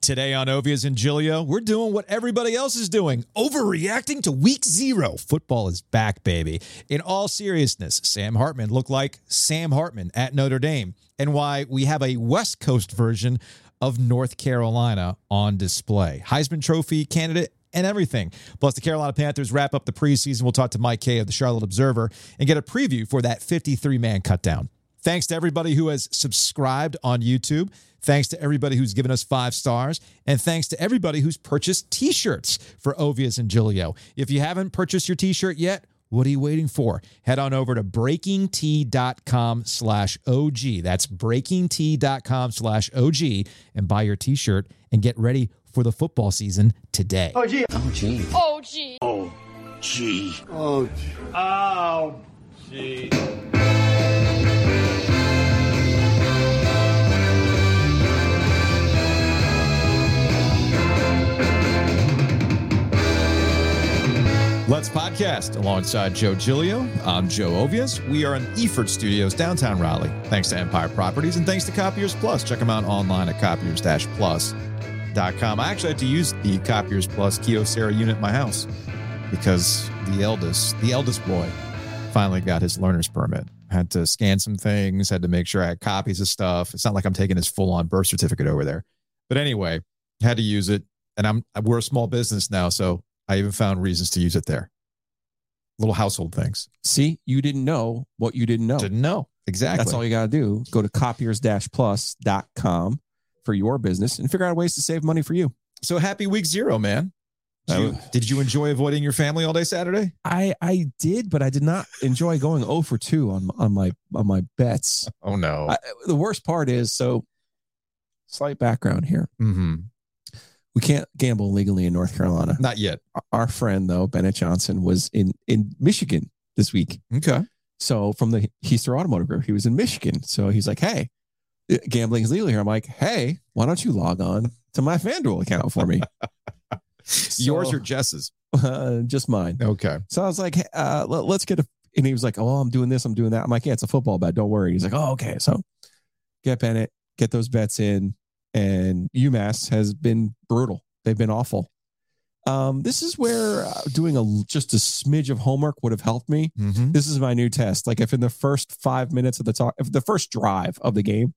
Today on Ovies and Giglio, we're doing what everybody else is doing overreacting to week zero. Football is back, baby. In all seriousness, Sam Hartman looked like Sam Hartman at Notre Dame, and why we have a West Coast version of North Carolina on display. Heisman Trophy candidate and everything. Plus, the Carolina Panthers wrap up the preseason. We'll talk to Mike Kaye of the Charlotte Observer and get a preview for that 53 man cutdown. Thanks to everybody who has subscribed on YouTube. Thanks to everybody who's given us five stars. And thanks to everybody who's purchased t shirts for Ovies and Giglio. If you haven't purchased your t shirt yet, what are you waiting for? Head on over to breakingt.com slash OG. That's breakingt.com slash OG and buy your t shirt and get ready for the football season today. Oh, gee. Oh, gee. Oh, gee. Oh, Let's podcast alongside Joe Giglio. I'm Joe Ovies. We are in Eford Studios, downtown Raleigh. Thanks to Empire Properties and thanks to Copiers Plus. Check them out online at copiers-plus.com. I actually had to use the Copiers Plus Kyocera unit in my house because the eldest, the eldest boy, finally got his learner's permit. Had to scan some things, had to make sure I had copies of stuff. It's not like I'm taking his full-on birth certificate over there. But anyway, had to use it. And I'm we're a small business now, so I even found reasons to use it there. Little household things. See, you didn't know what you didn't know. Didn't know. Exactly. That's all you got to do. Go to copiers-plus.com for your business and figure out ways to save money for you. So happy week zero, man. Did you, did you enjoy avoiding your family all day Saturday? I I did, but I did not enjoy going 0 for 2 on on my on my bets. Oh no. I, the worst part is so slight background here. mm-hmm. We can't gamble legally in North Carolina. Not yet. Our friend though, Bennett Johnson, was in in Michigan this week. Okay. So from the Heister Automotive Group, he was in Michigan. So he's like, "Hey, gambling is legal here." I'm like, "Hey, why don't you log on to my FanDuel account for me?" Yours or Jess's? uh, just mine. Okay. So I was like, uh, let, us get a. And he was like, "Oh, I'm doing this, I'm doing that." I'm like, "Yeah, it's a football bet. Don't worry." He's like, "Oh, okay." So get Bennett, get those bets in, and UMass has been brutal. They've been awful. Um, this is where uh, doing a just a smidge of homework would have helped me. Mm-hmm. This is my new test. Like if in the first five minutes of the talk, if the first drive of the game,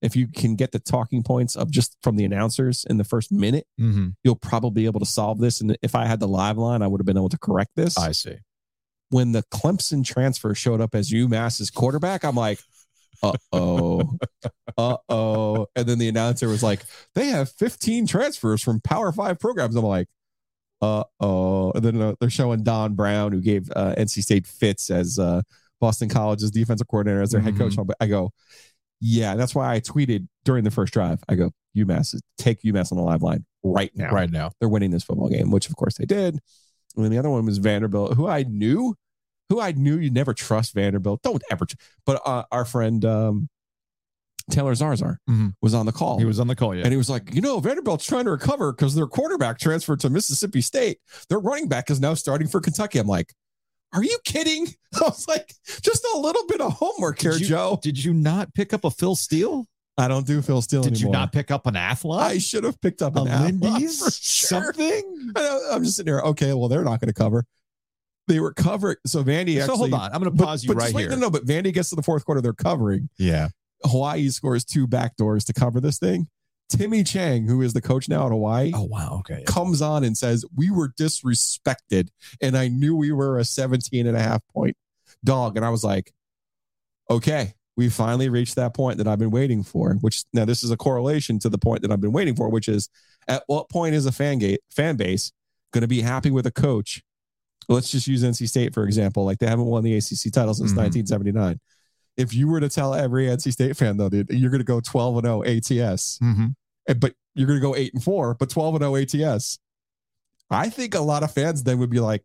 if you can get the talking points of just from the announcers in the first minute, Mm-hmm. you'll probably be able to solve this. And if I had the live line, I would have been able to correct this. I see. when the Clemson transfer showed up as UMass's quarterback, I'm like, uh oh, uh oh. And then the announcer was like, they have 15 transfers from Power Five programs. I'm like, uh oh. And then uh, they're showing Don Brown, who gave uh, NC State fits as uh, Boston College's defensive coordinator, as their head coach. I go, yeah. That's why I tweeted during the first drive. I go, UMass, take UMass on the live line right now Right now. they're winning this football game, which of course they did. And then the other one was Vanderbilt, who I knew, who I knew you'd never trust Vanderbilt. Don't ever. Tr- but uh, our friend um, Taylor Zarzar Mhm. was on the call. He was on the call yeah. and he was like, you know, Vanderbilt's trying to recover because their quarterback transferred to Mississippi State. Their running back is now starting for Kentucky. I'm like, are you kidding? I was like, just a little bit of homework here, Did you- Joe. Did you not pick up a Phil Steele? I don't do Phil Steele Did you not pick up an Athlon? I should have picked up a an Athlon sure. Something? I I'm just sitting here. Okay, well, they're not going to cover. They were covering. So Vandy Actually, so hold on. I'm going to But, pause you but right here. No, no, but Vandy gets to the fourth quarter. They're covering. Yeah. Hawaii scores two backdoors to cover this thing. Timmy Chang, who is the coach now at Hawaii, Oh wow. Okay. comes on and says, We were disrespected. And I knew we were a 17 and a half point dog. And I was like, Okay, we finally reached that point that I've been waiting for. Which now this is a correlation to the point that I've been waiting for, which is at what point is a fan gate fan base going to be happy with a coach? Let's just use NC State for example. Like they haven't won the ACC title since Mhm. 1979. If you were to tell every NC State fan though, dude, you're going to go 12 and 0 ATS, Mm-hmm. but you're going to go eight and four, but 12 and 0 ATS. I think a lot of fans then would be like,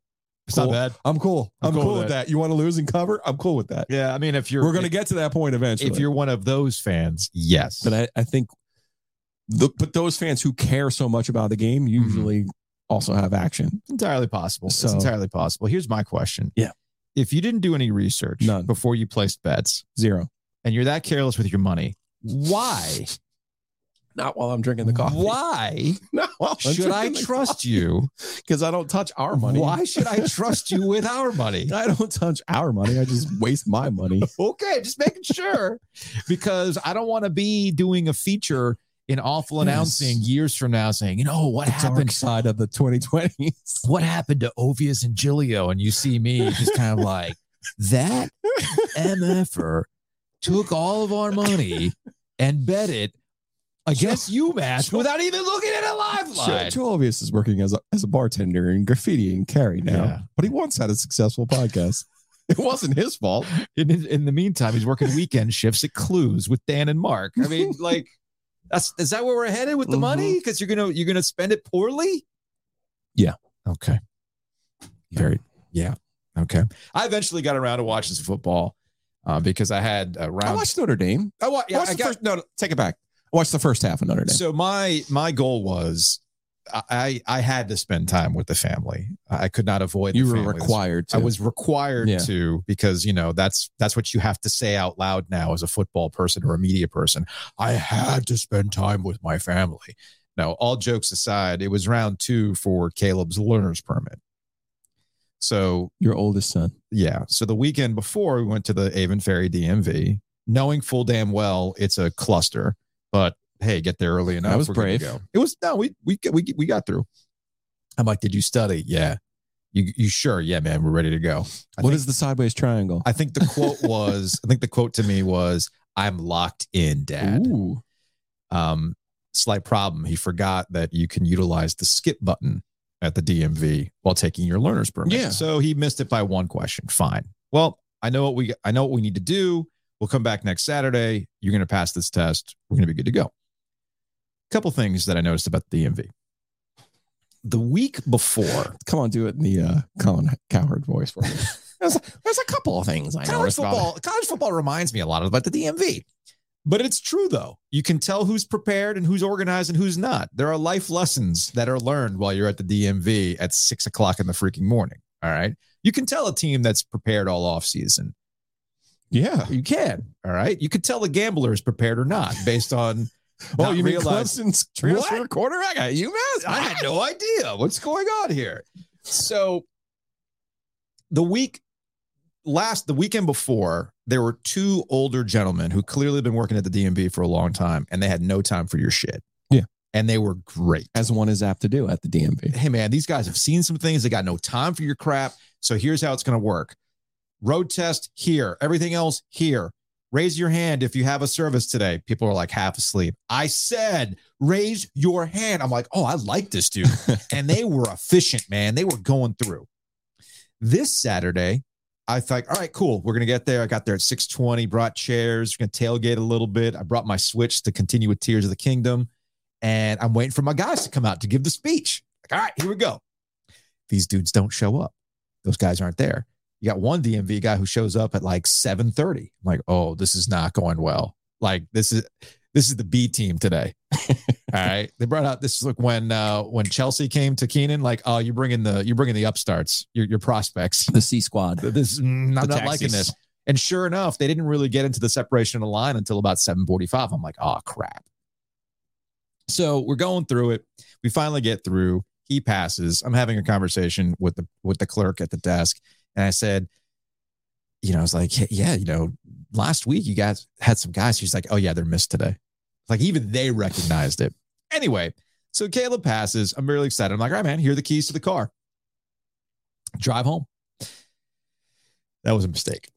It's Cool. not bad. I'm cool. I'm I'm, cool cool, with that. that. You want to lose and cover? I'm cool with that. Yeah. I mean, if you're We're going to get to that point eventually. if you're one of those fans, yes. but I, I think the but those fans who care so much about the game usually also have action. Entirely possible. So- it's entirely possible. Here's my question. Yeah. If you didn't do any research None. before you placed bets Zero. and you're that careless with your money, why? Not while I'm drinking the coffee. Why Not while I'm should I drinking the trust you? Because I don't touch our money. Why should I trust you with our money? I don't touch our money. I just waste my money. Okay, just making sure because I don't want to be doing a feature in awful Yes. announcing years from now saying, you know, what The happened? side of the 2020s. What happened to Ovies and Giglio? And you see me just kind of like that MFer took all of our money and bet it against UMass without even looking at a live line. Joe Ovies is working as a, as a bartender in graffiti and carry now, Yeah. but he once had a successful podcast. It wasn't his fault. In, in the meantime, he's working weekend shifts at Clues with Dan and Mark. I mean, like, that's is that where we're headed with the Mhm. money? Because you're gonna you're gonna spend it poorly. Yeah. Okay. Very. Yeah. Okay. I eventually got around to watching some football uh, because I had uh, I watched Notre Dame. I, wa- I watched I the got- first. No, no, take it back. I watched the first half of Notre Dame. So my my goal was I I had to spend time with the family. I could not avoid. you the were required to. I was required Yeah. to because you know that's that's what you have to say out loud now as a football person or a media person. I had to spend time with my family. Now, all jokes aside, it was round two for Caleb's learner's permit. So your oldest son. yeah, so the weekend before we went to the Avent Ferry DMV, knowing full damn well it's a cluster, but hey, get there early enough. I was brave. go. It was no, we we we we got through. I'm like, did you study? Yeah. You you sure? Yeah, man, we're ready to go. I What think, is the sideways triangle? I think the quote was. I think the quote to me was, "I'm locked in, Dad." Ooh. Um, slight problem. He forgot that you can utilize the skip button at the DMV while taking your learner's permit. Yeah. So he missed it by one question. Fine. Well, I know what we I know what we need to do. We'll come back next Saturday. You're going to pass this test. We're going to be good to go. Couple things that I noticed about the DMV. The week before, Come on, do it in the uh, Colin Cowherd voice for me. there's, there's a couple of things I college noticed about football, college football reminds me a lot about the DMV. But it's true though. You can tell who's prepared and who's organized and who's not. There are life lessons that are learned while you're at the DMV at six o'clock in the freaking morning. All right. You can tell a team that's prepared all off season. Yeah. You can. All right. You can tell the gambler is prepared or not based on. Oh, you mean realize- Clemson's transfer What? quarterback at UMass? I had no idea what's going on here. So the week last the weekend before, there were two older gentlemen who clearly been working at the DMV for a long time and they had no time for your shit. Yeah. And they were great. As one is apt to do at the DMV. Hey man, these guys have seen some things. They got no time for your crap. So here's how it's going to work. Road test here, everything else here. Raise your hand if you have a service today. People are like half asleep. I said, raise your hand. I'm like, oh, I like this dude. and they were efficient, man. They were going through. This Saturday, I thought, all right, cool. We're gonna get there. I got there at 620, brought chairs, we're gonna tailgate a little bit. I brought my switch to continue with Tears of the Kingdom. And I'm waiting for my guys to come out to give the speech. Like, all right, here we go. These dudes don't show up. Those guys aren't there. You got one DMV guy who shows up at like 7:30. I'm like, oh, this is not going well. Like this is this is the B team today. All right. They brought out this is like when uh when Chelsea came to Keenan, like, oh, you're bringing the you're bringing the upstarts, your your prospects. The C squad. This mm, I'm The not liking this. And sure enough, they didn't really get into the separation of the line until about 7:45. I'm like, oh crap. So we're going through it. We finally get through. He passes. I'm having a conversation with the with the clerk at the desk, and I said, you know, I was like, yeah, you know, last week you guys had some guys. She's like, oh yeah, they're missed today. Like even they recognized it. Anyway, so Caleb passes. I'm really excited. I'm like, all right, man, here are the keys to the car. Drive home. That was a mistake.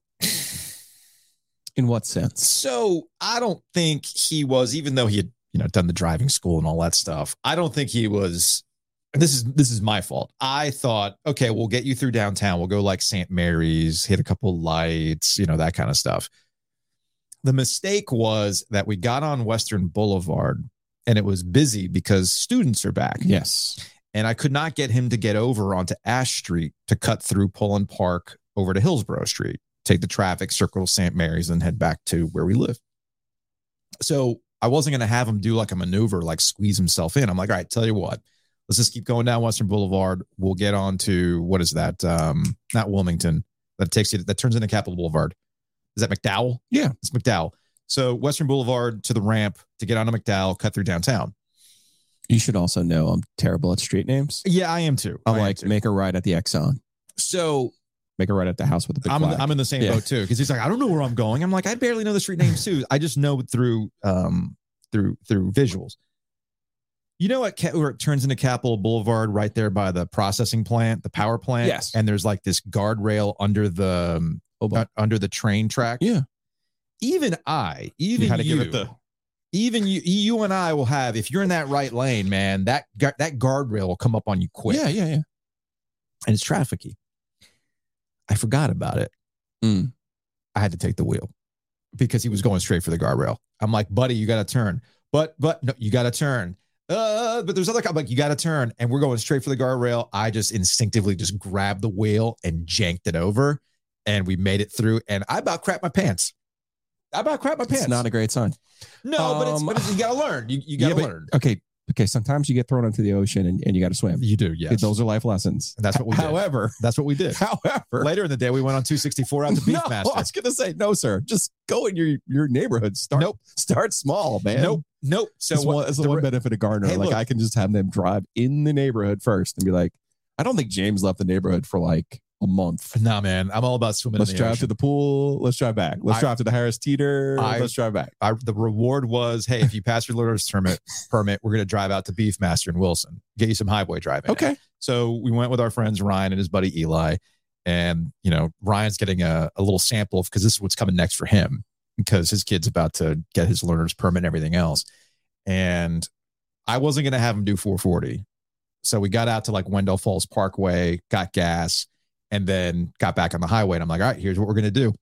In what sense? So I don't think he was, even though he had, you know, done the driving school and all that stuff. I don't think he was. This is this is my fault. I thought, okay, we'll get you through downtown. We'll go like St. Mary's, hit a couple lights, you know, that kind of stuff. The mistake was that we got on Western Boulevard and it was busy because students are back. Yes. And I could not get him to get over onto Ash Street to cut through Pullen Park over to Hillsborough Street, take the traffic, circle St. Mary's, and head back to where we live. So I wasn't going to have him do like a maneuver, like squeeze himself in. I'm like, all right, tell you what, let's just keep going down Western Boulevard. We'll get on to what is that? Um, not Wilmington. That takes you, that turns into Capitol Boulevard. Is that McDowell? Yeah. It's McDowell. So Western Boulevard to the ramp to get onto McDowell, cut through downtown. You should also know I'm terrible at street names. Yeah, I am too. I'm I like, too. make a ride at the Exxon. so Make a ride at the house with the big I'm flag. I'm in the same Yeah. boat too because he's like, I don't know where I'm going. I'm like, I barely know the street names too. I just know through um through through visuals. You know what? Where it turns into Capitol Boulevard, right there by the processing plant, the power plant. Yes. and there's like this guardrail under the um, uh, under the train track. Yeah. Even I, even you had to you, give it the even you, you and I will have. If you're in that right lane, man, that gu- that guardrail will come up on you quick. yeah, yeah, yeah. and it's trafficy. I forgot about it. Mm. I had to take the wheel because he was going straight for the guardrail. I'm like, buddy, you got to turn. But but no, you got to turn. Uh, but there's other I'm like, you got to turn, and we're going straight for the guardrail. I just instinctively just grabbed the wheel and janked it over, and we made it through. And I about crapped my pants. I about crapped my pants. It's not a great sign. no, but it's Um, but it's, you got to learn. You you got to Yeah, but- learn. Okay, okay. Sometimes you get thrown into the ocean and, and you got to swim. You do, yes. Those are life lessons. And that's what we did. However, That's what we did. however, Later in the day, we went on 264 out to no, Beefmaster. I was gonna say no, sir. Just go in your your neighborhood. Start Nope. start small, man. Nope, nope. So So what- one, that's the the one benefit of Garner. Hey, like look. I can just have them drive in the neighborhood first and be like, I don't think James left the neighborhood for like a month. Nah, man, I'm all about swimming. Let's drive ocean. to the pool. Let's drive back. Let's I- drive to the Harris Teeter. I- Let's drive back. I, the reward was, hey, if you pass your learner's permit, permit, we're going to drive out to Beefmaster in Wilson, get you some highway driving. Okay. So we went with our friends Ryan and his buddy Eli, and you know Ryan's getting a, a little sample because this is what's coming next for him because his kid's about to get his learner's permit and everything else, and I wasn't going to have him do 440, so we got out to like Wendell Falls Parkway, got gas, and then got back on the highway. And I'm like, all right, here's what we're going to do.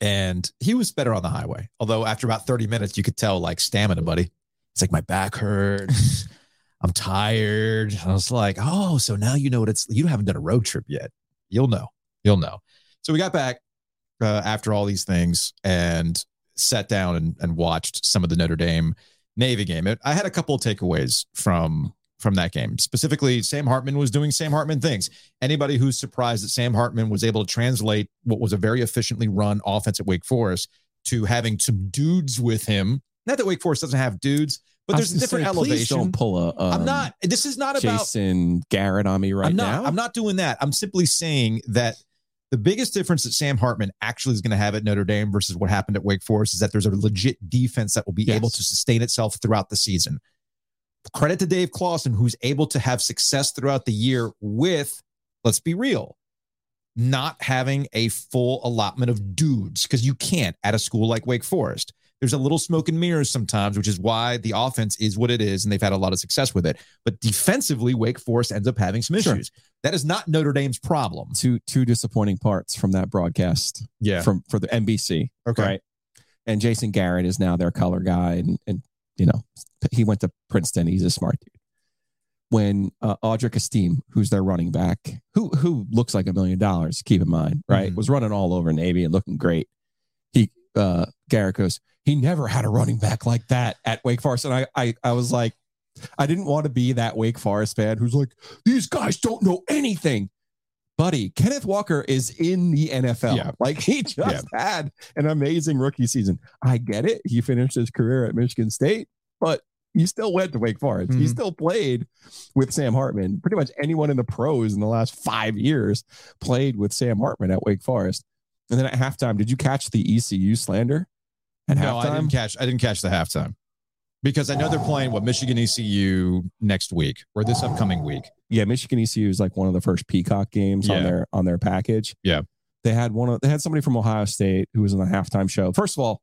And he was better on the highway. Although after about 30 minutes, you could tell like stamina, buddy. It's like my back hurts. I'm tired. I was like, oh, so now you know what it's you haven't done a road trip yet. You'll know. You'll know. So we got back uh, after all these things and sat down and, and watched some of the Notre Dame Navy game. It, I had a couple of takeaways from from that game. Specifically, Sam Hartman was doing Sam Hartman things. Anybody who's surprised that Sam Hartman was able to translate what was a very efficiently run offense at Wake Forest to having some dudes with him. Not that Wake Forest doesn't have dudes, but there's a different say, elevation. Don't pull a. Um, I'm not. This is not about. Jason Garrett on me right I'm not. now. I'm not doing that. I'm simply saying that the biggest difference that Sam Hartman actually is going to have at Notre Dame versus what happened at Wake Forest is that there's a legit defense that will be Yes. able to sustain itself throughout the season. Credit to Dave Clawson, who's able to have success throughout the year with, let's be real, not having a full allotment of dudes because you can't at a school like Wake Forest. There's a little smoke and mirrors sometimes, which is why the offense is what it is, and they've had a lot of success with it. But defensively, Wake Forest ends up having some Sure. issues. That is not Notre Dame's problem. two two disappointing parts from that broadcast Yeah. from for the NBC. Okay. Right. And Jason Garrett is now their color guy, and and you know he went to Princeton. He's a smart dude. When uh, Audric Estime, who's their running back, who who looks like a million dollars, keep in mind, right, Mhm. was running all over Navy and looking great. He uh, Garrett goes, he never had a running back like that at Wake Forest, and I I I was like, I didn't want to be that Wake Forest fan who's like, these guys don't know anything buddy, Kenneth Walker is in the NFL. Yeah. Like he just had an amazing rookie season. I get it. He finished his career at Michigan State, but he still went to Wake Forest. He Mhm. still played with Sam Hartman. Pretty much anyone in the pros in the last five years played with Sam Hartman at Wake Forest. And then at halftime, did you catch the ECU slander? At no, I didn't catch. I didn't catch the halftime because I know they're playing what Michigan ECU next week or this upcoming week. yeah, Michigan ECU is like one of the first Peacock games on their on their package. Yeah. They had one of they had somebody from Ohio State who was in the halftime show. First of all,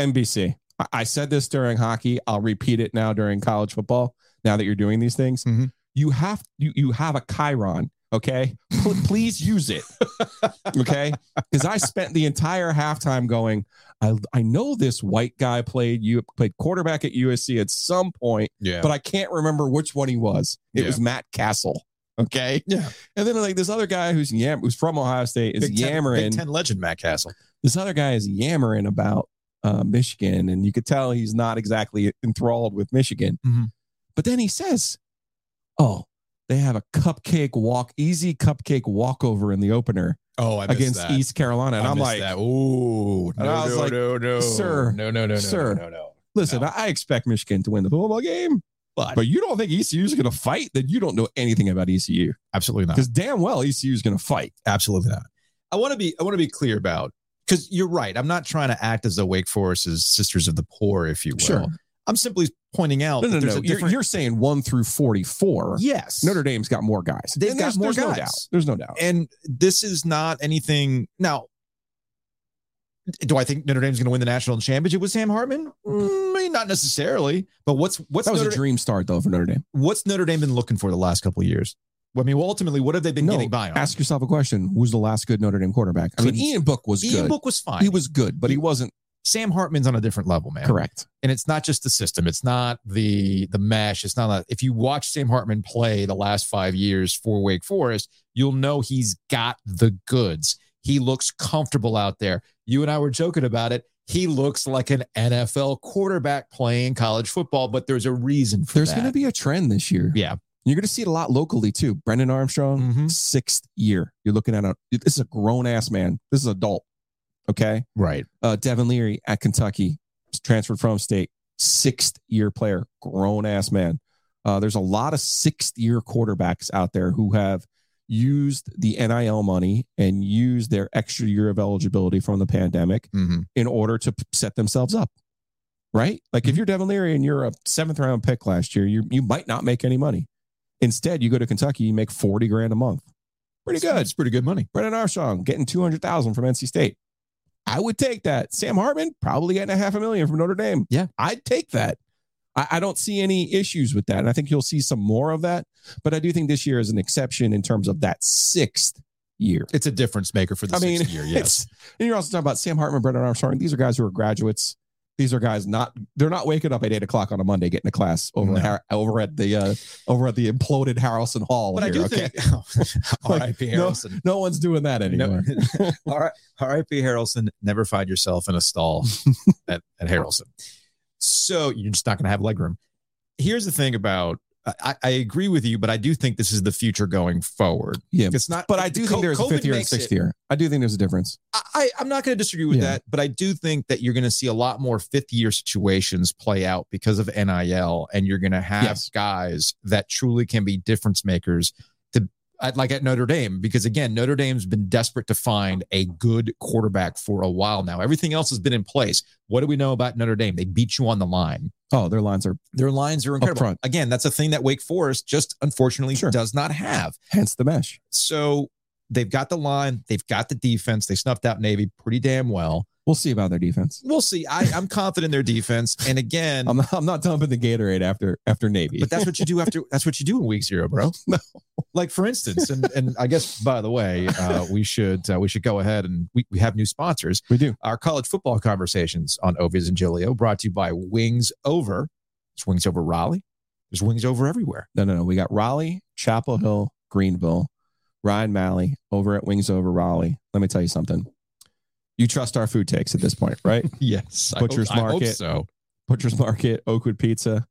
NBC. I, I said this during hockey. I'll repeat it now during college football. Now that you're doing these things, Mhm. you have you you have a Chiron. Okay, Pl- please use it. Okay, because I spent the entire halftime going. I I know this white guy played you played quarterback at USC at some point Yeah, but I can't remember which one he was. It Yeah. was Matt Cassel. Okay. Yeah. And then like this other guy who's yam who's from Ohio State is Big Ten, yammering. Big Ten legend Matt Cassel. This other guy is yammering about uh, Michigan, and you could tell he's not exactly enthralled with Michigan. Mhm. But then he says, "Oh, they have a cupcake walk, easy cupcake walkover in the opener Oh, I against that. East Carolina, and I I'm like, that. ooh, And I was like, no, no, "Sir, no, no, no, no, sir, no, no, no. listen, No. I expect Michigan to win the football game, But, but you don't think ECU is going to fight? Then you don't know anything about ECU absolutely not. because damn well ECU is going to fight. Absolutely not. I want to be. I want to be clear about because you're right. I'm not trying to act as though Wake Forest is sisters of the poor, if you will. Sure. I'm simply pointing out No, that no, there's no. a You're, you're saying one through 44. yes, Notre Dame's got more guys. They've And got there's, more there's No guys. doubt. There's no doubt. and this is not anything. Now, do I think Notre Dame's going to win the national championship with Sam Hartman? Mm, not necessarily. But what's what's that was Notre, a dream start though for Notre Dame. what's Notre Dame been looking for the last couple of years? I mean, well, ultimately, what have they been No, getting by on? Ask yourself a question: Who's the last good Notre Dame quarterback? I mean, Ian Book was Ian good. Book was fine. he was good, but he wasn't Sam Hartman's on a different level, man. correct. and it's not just the system it's not the the mesh it's not a, if you watch sam hartman play the last five years for wake forest you'll know he's got the goods he looks comfortable out there you and i were joking about it he looks like an nfl quarterback playing college football but there's a reason for that. There's going to be a trend this year. yeah You're going to see it a lot locally too. Brennan Armstrong, Mhm. sixth year. You're looking at a this is a grown ass man. This is adult. Okay. right Uh, Devin Leary at Kentucky, transferred from state, sixth year player, grown ass man. Uh, there's a lot of sixth year quarterbacks out there who have used the NIL money and used their extra year of eligibility from the pandemic Mhm. in order to set themselves up. Right? Like if Mhm. you're Devin Leary and you're a seventh round pick last year, you you might not make any money. Instead, you go to Kentucky, you make 40 grand a month. Pretty good. it's pretty good money Brennan Armstrong getting 200,000 from NC State. I would take that. Sam Hartman probably getting a half a million from Notre Dame. Yeah. I'd take that. I, I don't see any issues with that. And I think you'll see some more of that. But I do think this year is an exception in terms of that sixth year. it's a difference maker for the I mean, sixth year yes and you're also talking about Sam Hartman, Brennan Armstrong. These are guys who are graduates. These are guys not they're not waking up at eight o'clock on a Monday getting to class over No. Har- over at the uh, over at the imploded Harrelson Hall. but i here, do okay? think Like, R.I.P. no- Harrelson. no one's doing that anymore. No. All right. R.I.P. Harrelson. Never find yourself in a stall at, at Harrelson. So you're just not going to have legroom. Here's the thing about I, I agree with you, but I do think this is the future going forward. Yeah, It's not, But I do think there's a fifth year and sixth it- year. I do think there's a difference. I, I'm not going to disagree with Yeah. that, but I do think that you're going to see a lot more fifth year situations play out because of NIL, and you're going to have Yes. guys that truly can be difference makers. At- like at Notre Dame, because again, Notre Dame's been desperate to find a good quarterback for a while now. Everything else has been in place. What do we know about Notre Dame? They beat you on the line. Oh, their lines are Their lines are incredible. front. Again, that's a thing that Wake Forest just unfortunately Sure. does not have. hence the mesh. So they've got the line, they've got the defense. They snuffed out Navy pretty damn well. We'll see about their defense. We'll see. I, I'm confident in their defense. And again, I'm not, I'm not dumping the Gatorade after after Navy. but that's what you do after that's what you do in week zero, bro. No. Like for instance, and and I guess by the way, uh, we should uh, we should go ahead and we, we have new sponsors. we do. Our college football conversations on Ovies and Giglio brought to you by Wings Over. There's Wings Over Raleigh. There's Wings Over everywhere. No, no, no. We got Raleigh, Chapel Hill, Greenville, Ryan Malley over at Wings Over Raleigh. Let me tell you something. You trust our food takes at this point, right? Yes, Butcher's I hope, I hope Market. so Butcher's Market, Oakwood Pizza.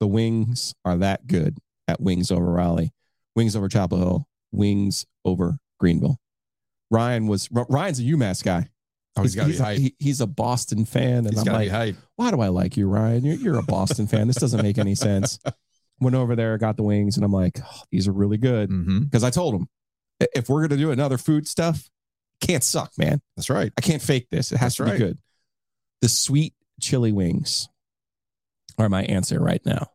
The wings are that good at Wings Over Raleigh, Wings Over Chapel Hill, Wings Over Greenville. Ryan was Ryan's a UMass guy. Oh, he's got to be he's, a, hype. he- he's a Boston fan, and He's I'm like, why do I like you, Ryan? You're, you're a Boston fan. This doesn't make any sense. Went over there, got the wings, and I'm like, oh, these are really good. Mm-hmm. Because I told him, "I- if we're gonna do another food stuff, can't suck, man. That's right. I can't fake this. It has That's to right. be good. The sweet chili wings are my answer right now.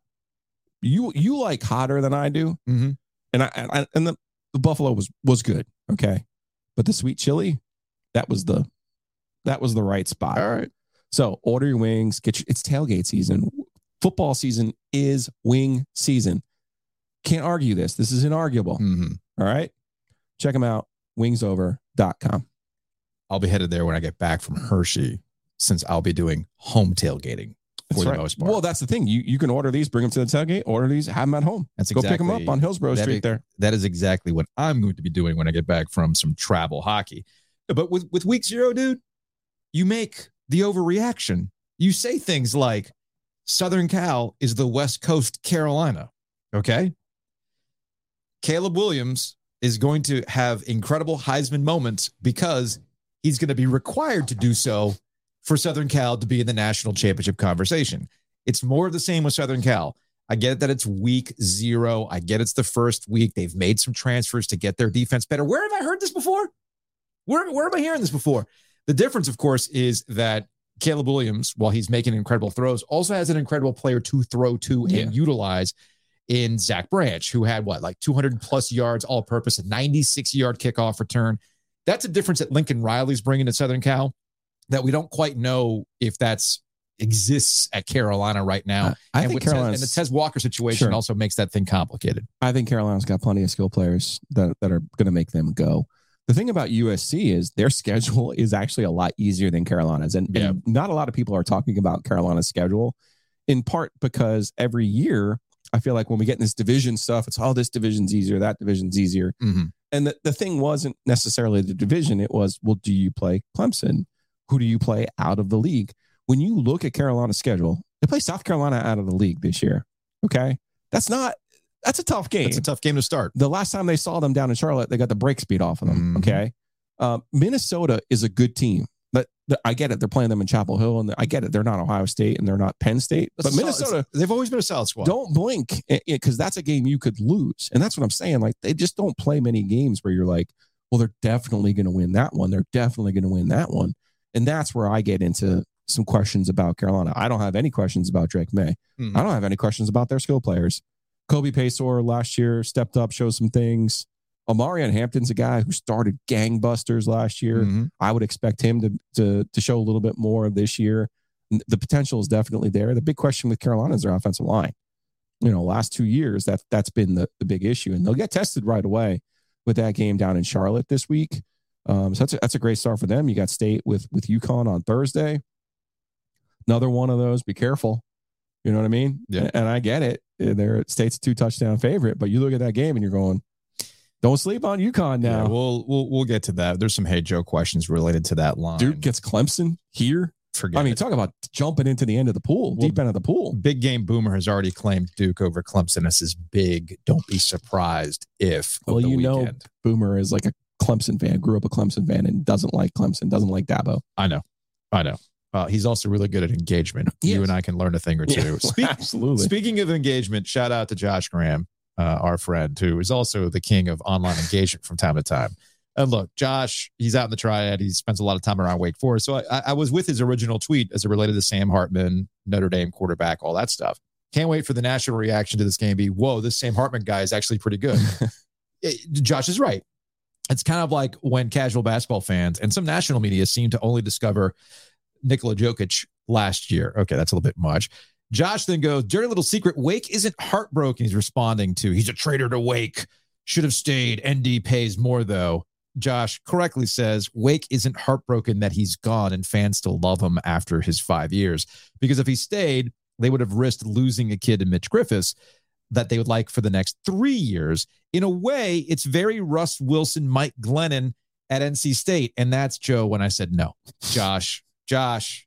You you like hotter than I do, Mm-hmm. and I, I and the, the buffalo was was good, okay, but the sweet chili, that was the that was the right spot. All right. So order your wings. Get your, it's tailgate season. Football season is wing season. Can't argue this. This is inarguable. Mm-hmm. All right. Check them out. Wingsover.com. I'll be headed there when I get back from Hershey, since I'll be doing home tailgating for That's the right. most part. Well, that's the thing. You you can order these, bring them to the tailgate, order these, have them at home. That's Go pick them up on Hillsborough Street is- there. that is exactly what I'm going to be doing when I get back from some travel hockey. But with with week zero, dude, you make the overreaction. You say things like Southern Cal is the West Coast Carolina. Okay. Caleb Williams is going to have incredible Heisman moments because he's going to be required to do so for Southern Cal to be in the national championship conversation. It's more of the same with Southern Cal. I get that it's week zero. I get it's the first week. They've made some transfers to get their defense better. Where have I heard this before? Where, where am I hearing this before? The difference, of course, is that Caleb Williams, while he's making incredible throws, also has an incredible player to throw to Yeah. and utilize in Zach Branch, who had what, like 200 plus yards all purpose, a 96 yard kickoff return. That's a difference that Lincoln Riley's bringing to Southern Cal that we don't quite know if that's exists at Carolina right now. Uh, I and think Tez- and the Tez Walker situation Sure. also makes that thing complicated. I think Carolina's got plenty of skill players that, that are going to make them go. The thing about USC is their schedule is actually a lot easier than Carolina's. And, and not a lot of people are talking about Carolina's schedule, in part because every year, I feel like when we get in this division stuff, it's, oh, this division's easier, that division's easier. And the, the thing wasn't necessarily the division, it was, well, do you play Clemson? Who do you play out of the league? When you look at Carolina's schedule, they play South Carolina out of the league this year. Okay. That's not, that's a tough game It's a tough game to start. the last time they saw them down in Charlotte, they got the break speed off of them. Mhm. Okay. Um, Minnesota is a good team, I get it. They're playing them in Chapel Hill, and I get it. They're not Ohio State and they're not Penn State, but It's a solid- Minnesota, they've always been a solid squad. don't blink because that's a game you could lose. And that's what I'm saying. Like, they just don't play many games where you're like, well, they're definitely going to win that one. They're definitely going to win that one. And that's where I get into some questions about Carolina. I don't have any questions about Drake Maye. Mhm. I don't have any questions about their skill players. Kobe Paysour last year stepped up, showed some things. Omarion Hampton's a guy who started gangbusters last year. Mhm. I would expect him to, to to show a little bit more this year. The potential is definitely there. The big question with Carolina is their offensive line. You know, last two years that that's been the, the big issue, and they'll get tested right away with that game down in Charlotte this week. Um, so that's a, that's a great start for them. You got State with with UConn on Thursday. Another one of those. Be careful. You know what I mean? Yeah. And I get it. They're State's a two touchdown favorite, but you look at that game and you're going, don't sleep on UConn Yeah, now. we'll we'll we'll get to that. There's some hey Joe questions related to that line. Duke gets Clemson here. forget. I mean, it. talk about jumping into the end of the pool, Well, deep end of the pool. Big Game Boomer has already claimed Duke over Clemson as his big. Don't be surprised if. Well, you know. Boomer is like a Clemson fan, grew up a Clemson fan, and doesn't like Clemson, doesn't like Dabo. I know, I know. Uh, he's also really good at engagement. Yes. You and I can learn a thing or two. Speak, absolutely. Speaking of engagement, shout out to Josh Graham, uh, our friend, who is also the king of online engagement from time to time. And look, Josh, he's out in the triad. He spends a lot of time around Wake Forest. So I, I was with his original tweet as it related to Sam Hartman, Notre Dame quarterback, all that stuff. Can't wait for the national reaction to this game. Be whoa, this Sam Hartman guy is actually pretty good. It- Josh is right. It's kind of like when casual basketball fans and some national media seem to only discover Nikola Jokic last year. Okay, that's a little bit much. Josh then goes, Dirty little secret. Wake isn't heartbroken. He's responding to, he's a traitor to Wake. Should have stayed. ND pays more, though. Josh correctly says Wake isn't heartbroken that he's gone and fans still love him after his five years. Because if he stayed, they would have risked losing a kid in Mitch Griffis that they would like for the next three years. In a way, it's very Russ Wilson, Mike Glennon at NC State. And that's Joe when I said no. Josh, Josh,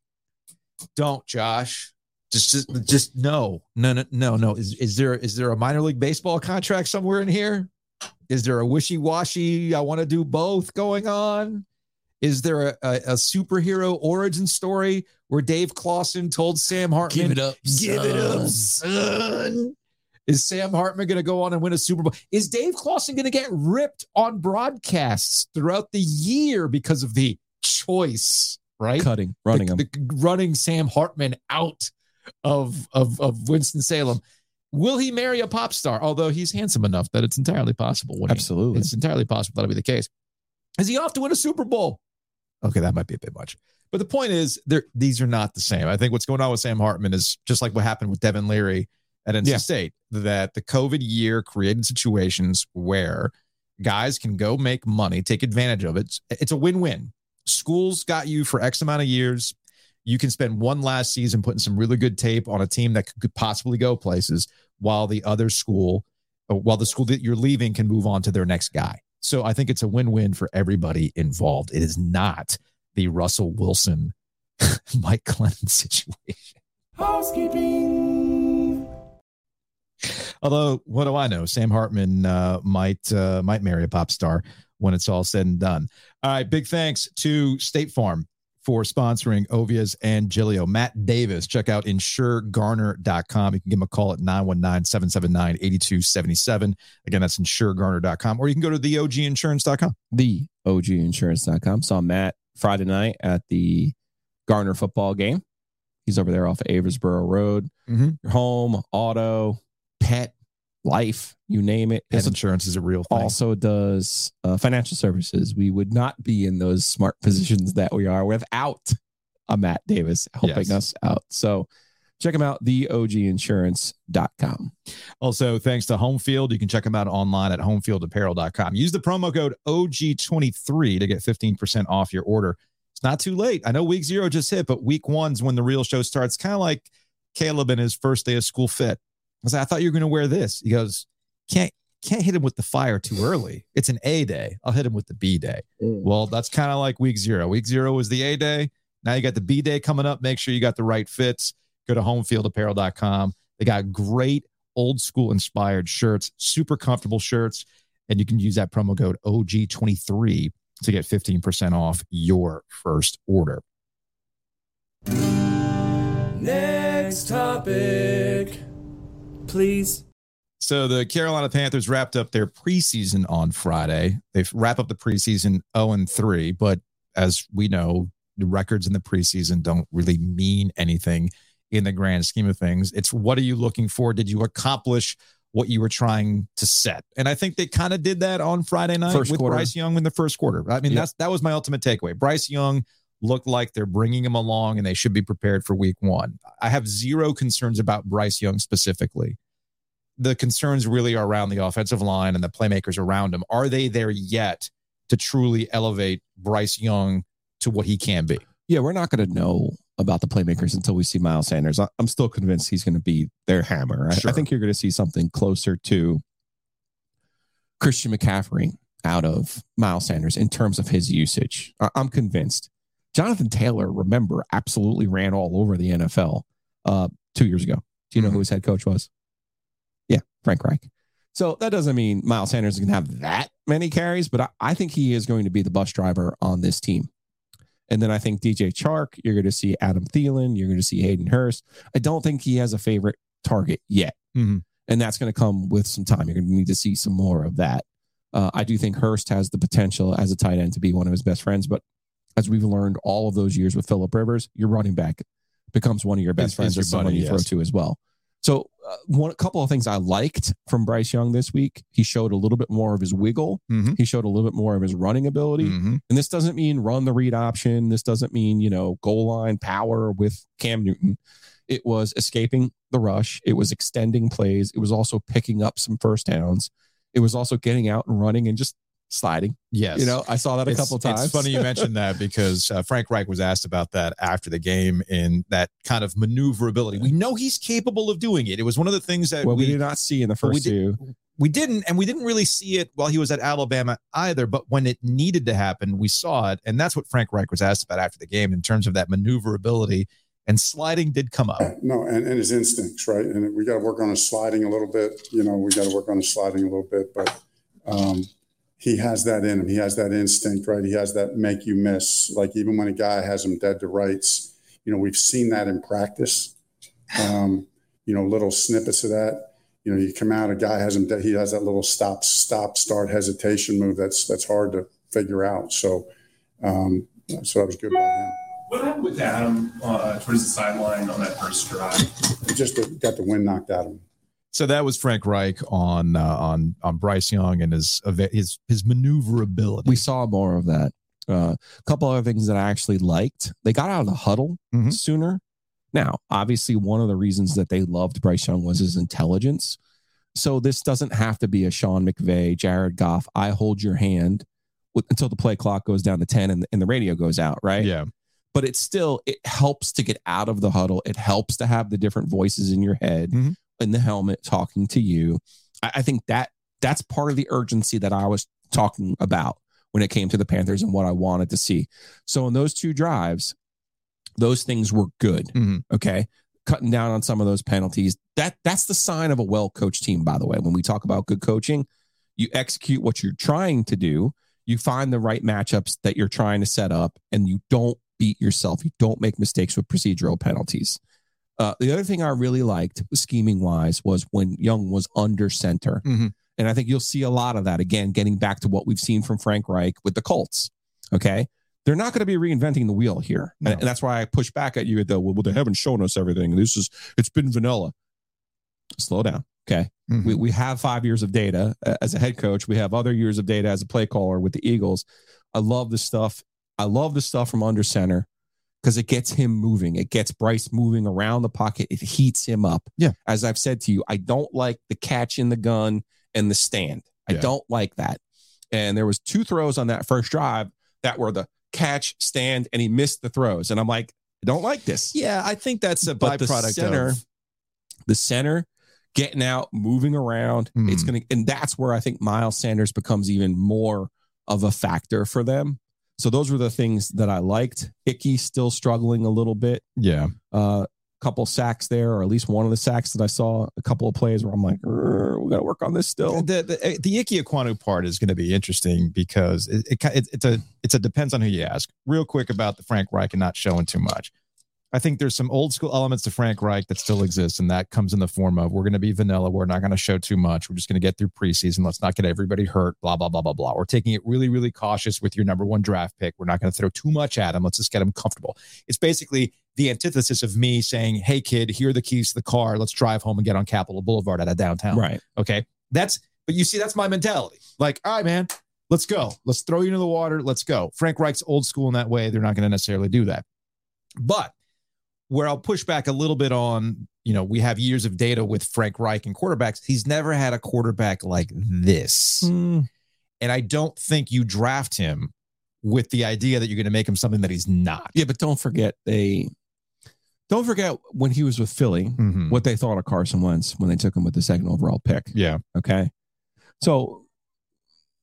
don't, Josh. Just, just, just no, no, no, no, no. Is is there is there a minor league baseball contract somewhere in here? Is there a wishy washy? I want to do both going on. Is there a, a, a superhero origin story where Dave Clawson told Sam Hartman, "Give it up. Give it up, son. Is Sam Hartman going to go on and win a Super Bowl? Is Dave Clawson going to get ripped on broadcasts throughout the year because of the choice, right? Cutting, running the, them. the- running Sam Hartman out of of of Winston Salem. Will he marry a pop star? Although he's handsome enough that it's entirely possible. Absolutely. it's entirely possible that'll be the case. Is he off to win a Super Bowl? Okay, that might be a bit much. But the point is, these are not the same. I think what's going on with Sam Hartman is just like what happened with Devin Leary at NC Yeah. State, that the COVID year created situations where guys can go make money, take advantage of it. It's a win win. Schools got you for X amount of years. You can spend one last season putting some really good tape on a team that could possibly go places while the other school, while the school that you're leaving can move on to their next guy. So I think it's a win win for everybody involved. It is not the Russell Wilson, Mike Glennon situation. Housekeeping. Although, what do I know? Sam Hartman uh, might uh, might marry a pop star when it's all said and done. All right, big thanks to State Farm for sponsoring Ovies and Giglio. Matt Davis, check out insuregarner.com. You can give him a call at 919-779-8277. Again, that's insuregarner.com. Or you can go to theoginsurance.com. Theoginsurance.com. Saw Matt Friday night at the Garner football game. He's over there off of Aversboro Road. Mm-hmm. Your home, auto, pet, life, you name it. Pet His insurance is a real thing. also does uh, financial services. We would not be in those smart positions that we are without a Matt Davis helping Yes. us out. So check him out, theoginsurance.com. Also, thanks to Homefield. You can check them out online at homefieldapparel.com. Use the promo code OG23 to get 15% off your order. It's not too late. I know week zero just hit, but week one's when the real show starts. Kind of like Caleb and his first day of school fit. I was like, I thought you were going to wear this. He goes, can't can't hit him with the fire too early. It's an A day. I'll hit him with the B day. Mm. Well, that's kind of like week zero. Week zero was the A day. Now you got the B day coming up. Make sure you got the right fits. Go to homefieldapparel.com. They got great old school inspired shirts, super comfortable shirts, and you can use that promo code OG23 to get 15% off your first order. Next topic, please. So the Carolina Panthers wrapped up their preseason on Friday. They wrap up the preseason 0 and 3, but as we know, the records in the preseason don't really mean anything in the grand scheme of things. It's what are you looking for? Did you accomplish what you were trying to set? And I think they kind of did that on Friday night First with quarter. Bryce Young in the first quarter. I mean, Yep. that's that was my ultimate takeaway. Bryce Young looked like they're bringing him along and they should be prepared for week 1. I have zero concerns about Bryce Young specifically the concerns really are around the offensive line and the playmakers around him. Are they there yet to truly elevate Bryce Young to what he can be? Yeah, we're not going to know about the playmakers until we see Miles Sanders. I- I'm still convinced he's going to be their hammer. I, Sure. I think you're going to see something closer to Christian McCaffrey out of Miles Sanders in terms of his usage. I- I'm convinced. Jonathan Taylor, remember, absolutely ran all over the NFL uh, two years ago. Do you know Mhm. who his head coach was? Frank Reich. So that doesn't mean Miles Sanders is going to have that many carries, but I, I think he is going to be the bus driver on this team. And then I think DJ Chark, you're going to see Adam Thielen, you're going to see Hayden Hurst. I don't think he has a favorite target yet. Mhm. And that's going to come with some time. You're going to need to see some more of that. Uh, I do think Hurst has the potential as a tight end to be one of his best friends. But as we've learned all of those years with Philip Rivers, your running back becomes one of your best Is- friends is your someone buddy, you throw to as well. So, uh, one a couple of things I liked from Bryce Young this week. He showed a little bit more of his wiggle. Mm-hmm. He showed a little bit more of his running ability. Mm-hmm. And this doesn't mean run the read option. This doesn't mean, you know, goal line power with Cam Newton. It was escaping the rush. It was extending plays. It was also picking up some first downs. It was also getting out and running and just sliding. Yes. You know, I saw that a It's- couple times. It's funny you mentioned that because uh, Frank Reich was asked about that after the game in that kind of maneuverability. We know he's capable of doing it. It was one of the things that well, we, we, did not see in the Well, we first two. we didn't, and we didn't really see it while he was at Alabama either. But when it needed to happen, we saw it, and that's what Frank Reich was asked about after the game in terms of that maneuverability. And sliding did come up. No, and, and his instincts, right? And we got to work on his sliding a little bit. You know, we got to work on his sliding a little bit, but um, he has that in him. He has that instinct, right? He has that make you miss. Like even when a guy has him dead to rights, you know, we've seen that in practice. Um, you know, little snippets of that. You know, you come out, a guy has him dead. He has that little stop, stop, start, hesitation move. That's that's hard to figure out. So, um, so that was good by him. What happened with Adam uh, towards the sideline on that first drive? He just got the wind knocked out of him. So that was Frank Reich on uh, on on Bryce Young and his his his maneuverability. We saw more of that. Uh, a couple other things that I actually liked. They got out of the huddle Mhm. sooner. Now, obviously, one of the reasons that they loved Bryce Young was his intelligence. So this doesn't have to be a Sean McVay, Jared Goff. I hold your hand with, until the play clock goes down to ten and, and the radio goes out, right? yeah. But it still it helps to get out of the huddle. It helps to have the different voices in your head Mhm. In the helmet talking to you. I, I think that that's part of the urgency that I was talking about when it came to the Panthers and what I wanted to see. So in those two drives, those things were good. Mhm. Okay. cutting down on some of those penalties. That that's the sign of a well coached team. By the way, when we talk about good coaching, you execute what you're trying to do. You find the right matchups that you're trying to set up, and you don't beat yourself. You don't make mistakes with procedural penalties. Uh, the other thing I really liked, scheming wise, was when Young was under center. Mhm. And I think you'll see a lot of that again, getting back to what we've seen from Frank Reich with the Colts. Okay. They're not going to be reinventing the wheel here. No. And, and that's why I push back at you the, well, they haven't shown us everything. This is, it's been vanilla. Slow down. Okay. Mhm. We, we have five years of data uh, as a head coach. We have other years of data as a play caller with the Eagles. I love the stuff. I love the stuff from under center because it gets him moving. It gets Bryce moving around the pocket. It heats him up. Yeah. As I've said to you, I don't like the catch in the gun and the stand. I Yeah. don't like that. And there was two throws on that first drive that were the catch, stand, and he missed the throws. And I'm like, I don't like this Yeah, I think that's a but the byproduct center, of the center getting out, moving around. Mhm. It's gonna, and that's where I think Miles Sanders becomes even more of a factor for them. So those were the things that I liked. Icky still struggling a little bit. yeah. Uh, couple sacks there, or at least one of the sacks that I saw. A couple of plays where I'm like, we got to work on this still. The the, the Ike Ekwonu part is going to be interesting because it, it, it it's a it's a depends on who you ask. Real quick about the Frank Reich and not showing too much. I think there's some old school elements to Frank Reich that still exist, and that comes in the form of we're going to be vanilla. We're not going to show too much. We're just going to get through preseason. Let's not get everybody hurt. Blah blah blah blah blah. We're taking it really really cautious with your number one draft pick. We're not going to throw too much at him. Let's just get him comfortable. It's basically the antithesis of me saying, "Hey kid, here are the keys to the car. Let's drive home and get on Capitol Boulevard out of downtown." Right. Okay. That's, but you see, that's my mentality. Like, all right, man, let's go. Let's throw you into the water. Let's go. Frank Reich's old school in that way. They're not going to necessarily do that. But where I'll push back a little bit on, you know, we have years of data with Frank Reich and quarterbacks. He's never had a quarterback like this. Hmm. And I don't think you draft him with the idea that you're going to make him something that he's not. Yeah, but don't forget they. Don't forget when he was with Philly, Mhm. what they thought of Carson Wentz when they took him with the second overall pick. Yeah. Okay. So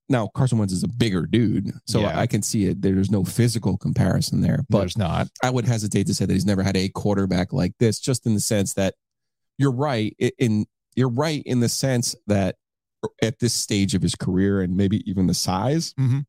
now Carson Wentz is a bigger dude. So Yeah. I can see it. There's no physical comparison there. But there's not. I would hesitate to say that he's never had a quarterback like this, just in the sense that you're right. In you're right in the sense that at this stage of his career and maybe even the size. Mhm.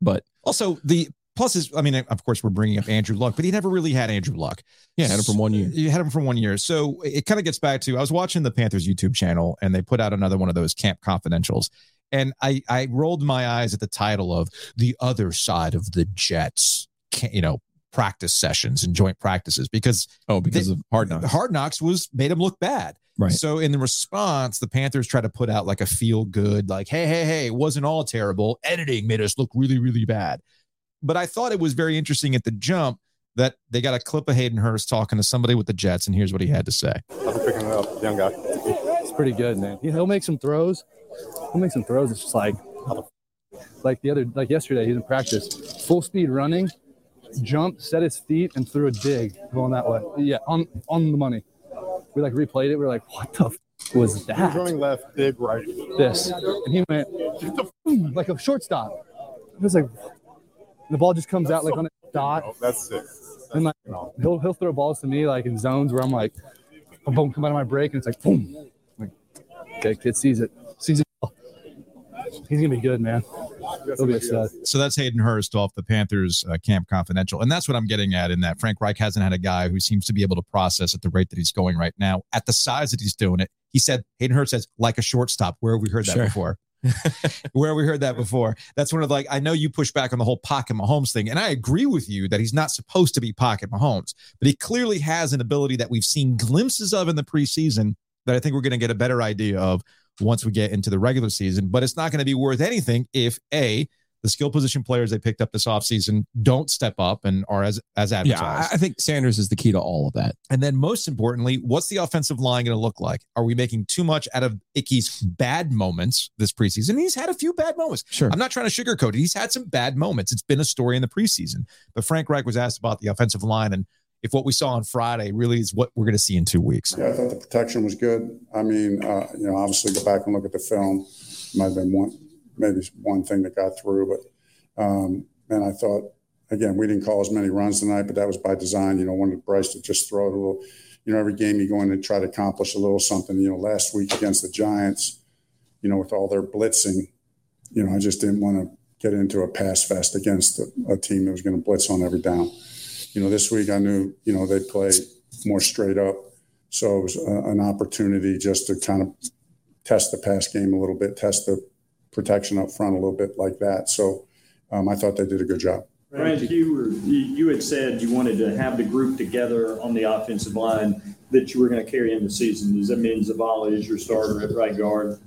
But Also, the plus is, I mean, of course, we're bringing up Andrew Luck, but he never really had Andrew Luck. yeah, had him from one year. You had him from one year. So it kind of gets back to I was watching the Panthers YouTube channel and they put out another one of those camp confidentials. And I I rolled my eyes at the title of the other side of the Jets, you know, practice sessions and joint practices because Oh, because of hard knocks. Hard Knocks was made him look bad. Right. So in the response, the Panthers try to put out like a feel good, like, hey, hey, hey, it wasn't all terrible. Editing made us look really, really bad. But I thought it was very interesting at the jump that they got a clip of Hayden Hurst talking to somebody with the Jets, and here's what he had to say. I'm picking it up, young guy. It's pretty good, man. He- He'll make some throws. He'll make some throws. It's just like, like the other, like yesterday, he's in practice, full speed running, jumped, set his feet, and threw a dig going that way. Yeah, on on the money. We like replayed it. We are like, what the f- was He's that? running left, big right. This, and he went boom, like a shortstop. It was like the ball just comes out like on a dot, Oh, that's sick. and like he'll he'll throw balls to me like in zones where I'm like, boom, come out of my break, and it's like boom. Like, okay, kid sees it, sees it. He's gonna be good, man. He'll be a. So that's Hayden Hurst off the Panthers uh, Camp Confidential. And that's what I'm getting at in that Frank Reich hasn't had a guy who seems to be able to process at the rate that he's going right now at the size that he's doing it. He said, Hayden Hurst says, like a shortstop. Where have we heard that Sure. before? Where we heard that before? That's one of like, I know you push back on the whole pocket Mahomes thing. And I agree with you that he's not supposed to be pocket Mahomes, but he clearly has an ability that we've seen glimpses of in the preseason that I think we're going to get a better idea of once we get into the regular season. But it's not going to be worth anything if A, the skill position players they picked up this offseason don't step up and are as as advertised. I, I think Sanders is the key to all of that. and then most importantly, what's the offensive line going to look like? Are we making too much out of Icky's bad moments this preseason? He's had a few bad moments. Sure. I'm not trying to sugarcoat it. He's had some bad moments. It's been a story in the preseason. But Frank Reich was asked about the offensive line and if what we saw on Friday really is what we're going to see in two weeks. Yeah, I thought the protection was good. I mean, uh, you know, obviously go back and look at the film. Might have been one, maybe one thing that got through, but um, and I thought again we didn't call as many runs tonight, but that was by design. You know, wanted Bryce to just throw it a little, you know, every game you go in and try to accomplish a little something. You know, last week against the Giants, you know, with all their blitzing, you know, I just didn't want to get into a pass fest against a, a team that was going to blitz on every down. You know, this week I knew, you know, they'd play more straight up. So it was a, an opportunity just to kind of test the pass game a little bit, test the protection up front a little bit like that. So um, I thought they did a good job. Frank, you were, you you had said you wanted to have the group together on the offensive line that you were going to carry in the season. Does that mean Zavala is your starter at right guard?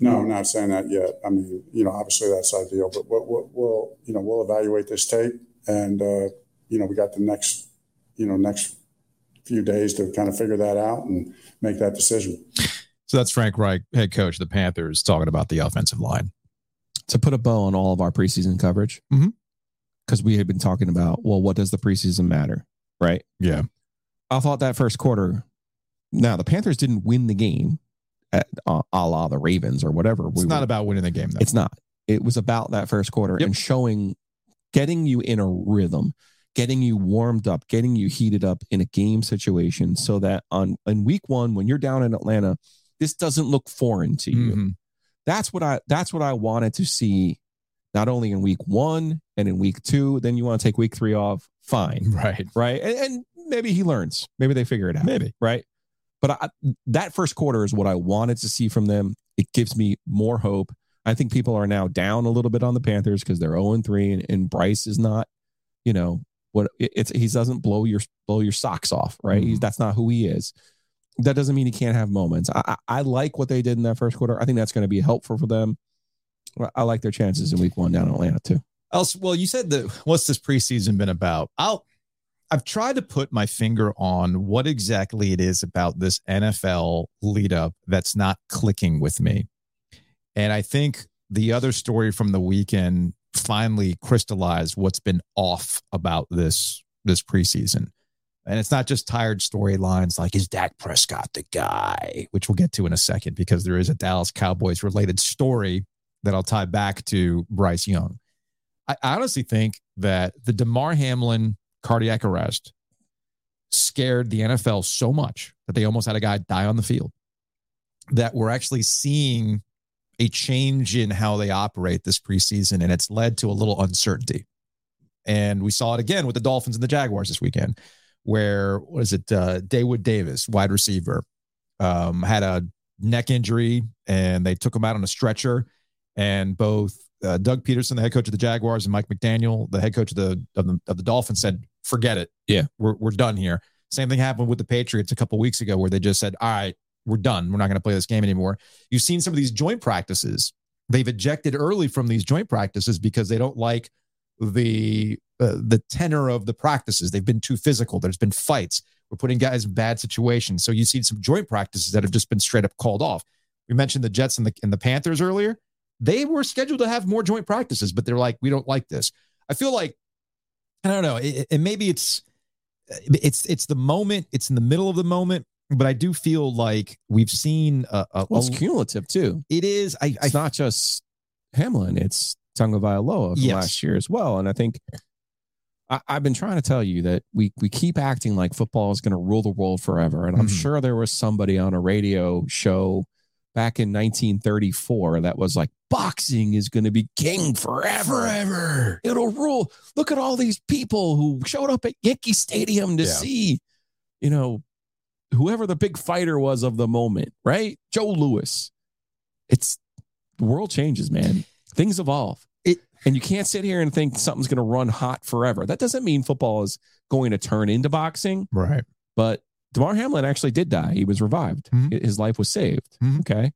No, I'm not saying that yet. I mean, you know, obviously that's ideal, but we'll, we'll, we'll you know, we'll evaluate this tape and, uh, you know, we got the next, you know, next few days to kind of figure that out and make that decision. So that's Frank Reich, head coach of the Panthers, talking about the offensive line. to put a bow on all of our preseason coverage because we had been talking about well what does the preseason matter right Yeah. i thought that first quarter now the panthers didn't win the game at, uh, a la the ravens or whatever It's we not were- about winning the game, though. it's not it was about that first quarter Yep. and showing getting you in a rhythm getting you warmed up getting you heated up in a game situation so that on in week one when you're down in atlanta this doesn't look foreign to you Mhm. that's what I that's what I wanted to see not only in week one and in week two. Then you want to take week three off, fine, Right. right? And, and maybe he learns. Maybe they figure it out. Maybe. right. But I, that first quarter is what I wanted to see from them. It gives me more hope. I think people are now down a little bit on the Panthers because they're zero and three, and, and Bryce is not, you know, what it's he doesn't blow your blow your socks off, right? He's, that's not who he is. That doesn't mean he can't have moments. I, I, like what they did in that first quarter. I think that's going to be helpful for them. I- I like their chances in week one down in Atlanta too. Else, well, you said that what's this preseason been about? I'll I've tried to put my finger on what exactly it is about this NFL lead up that's not clicking with me. And I think the other story from the weekend finally crystallized what's been off about this this preseason. And it's not just tired storylines like is Dak Prescott the guy, which we'll get to in a second because there is a Dallas Cowboys related story that I'll tie back to Bryce Young. I honestly think that the Damar Hamlin cardiac arrest scared the NFL so much that they almost had a guy die on the field. That we're actually seeing a change in how they operate this preseason, and it's led to a little uncertainty. And we saw it again with the Dolphins and the Jaguars this weekend, where was it? Uh, Daewood Davis, wide receiver, um, had a neck injury, and they took him out on a stretcher. And both uh, Doug Pederson, the head coach of the Jaguars, and Mike McDaniel, the head coach of the of the, of the Dolphins, said, "Forget it. Yeah. we're we're done here." Same thing happened with the Patriots a couple weeks ago, where they just said, "All right, we're done. We're not going to play this game anymore." You've seen some of these joint practices. They've ejected early from these joint practices because they don't like the uh, the tenor of the practices. They've been too physical. There's been fights. We're putting guys in bad situations. So you see some joint practices that have just been straight up called off. We mentioned the Jets and the and the Panthers earlier. They were scheduled to have more joint practices, but they're like, we don't like this. I feel like I don't know. It, and maybe it's it's it's the moment. It's in the middle of the moment. But I do feel like we've seen a, a, Well, it's a- cumulative too. it is. I, I It's not just Hamlin, it's Tagovailoa from Yes. last year as well. And I think I, I've been trying to tell you that we we keep acting like football is going to rule the world forever. And I'm Mhm. sure there was somebody on a radio show back in 1934 that was like, boxing is going to be king forever. Forever. It'll rule. Look at all these people who showed up at Yankee Stadium to Yeah. see, you know, whoever the big fighter was of the moment, right? Joe Louis. It's the world changes, man. Things evolve. It- and you can't sit here and think something's going to run hot forever. That doesn't mean football is going to turn into boxing, right. but Damar Hamlin actually did die. He was revived. Mhm. His life was saved. Mhm. Okay.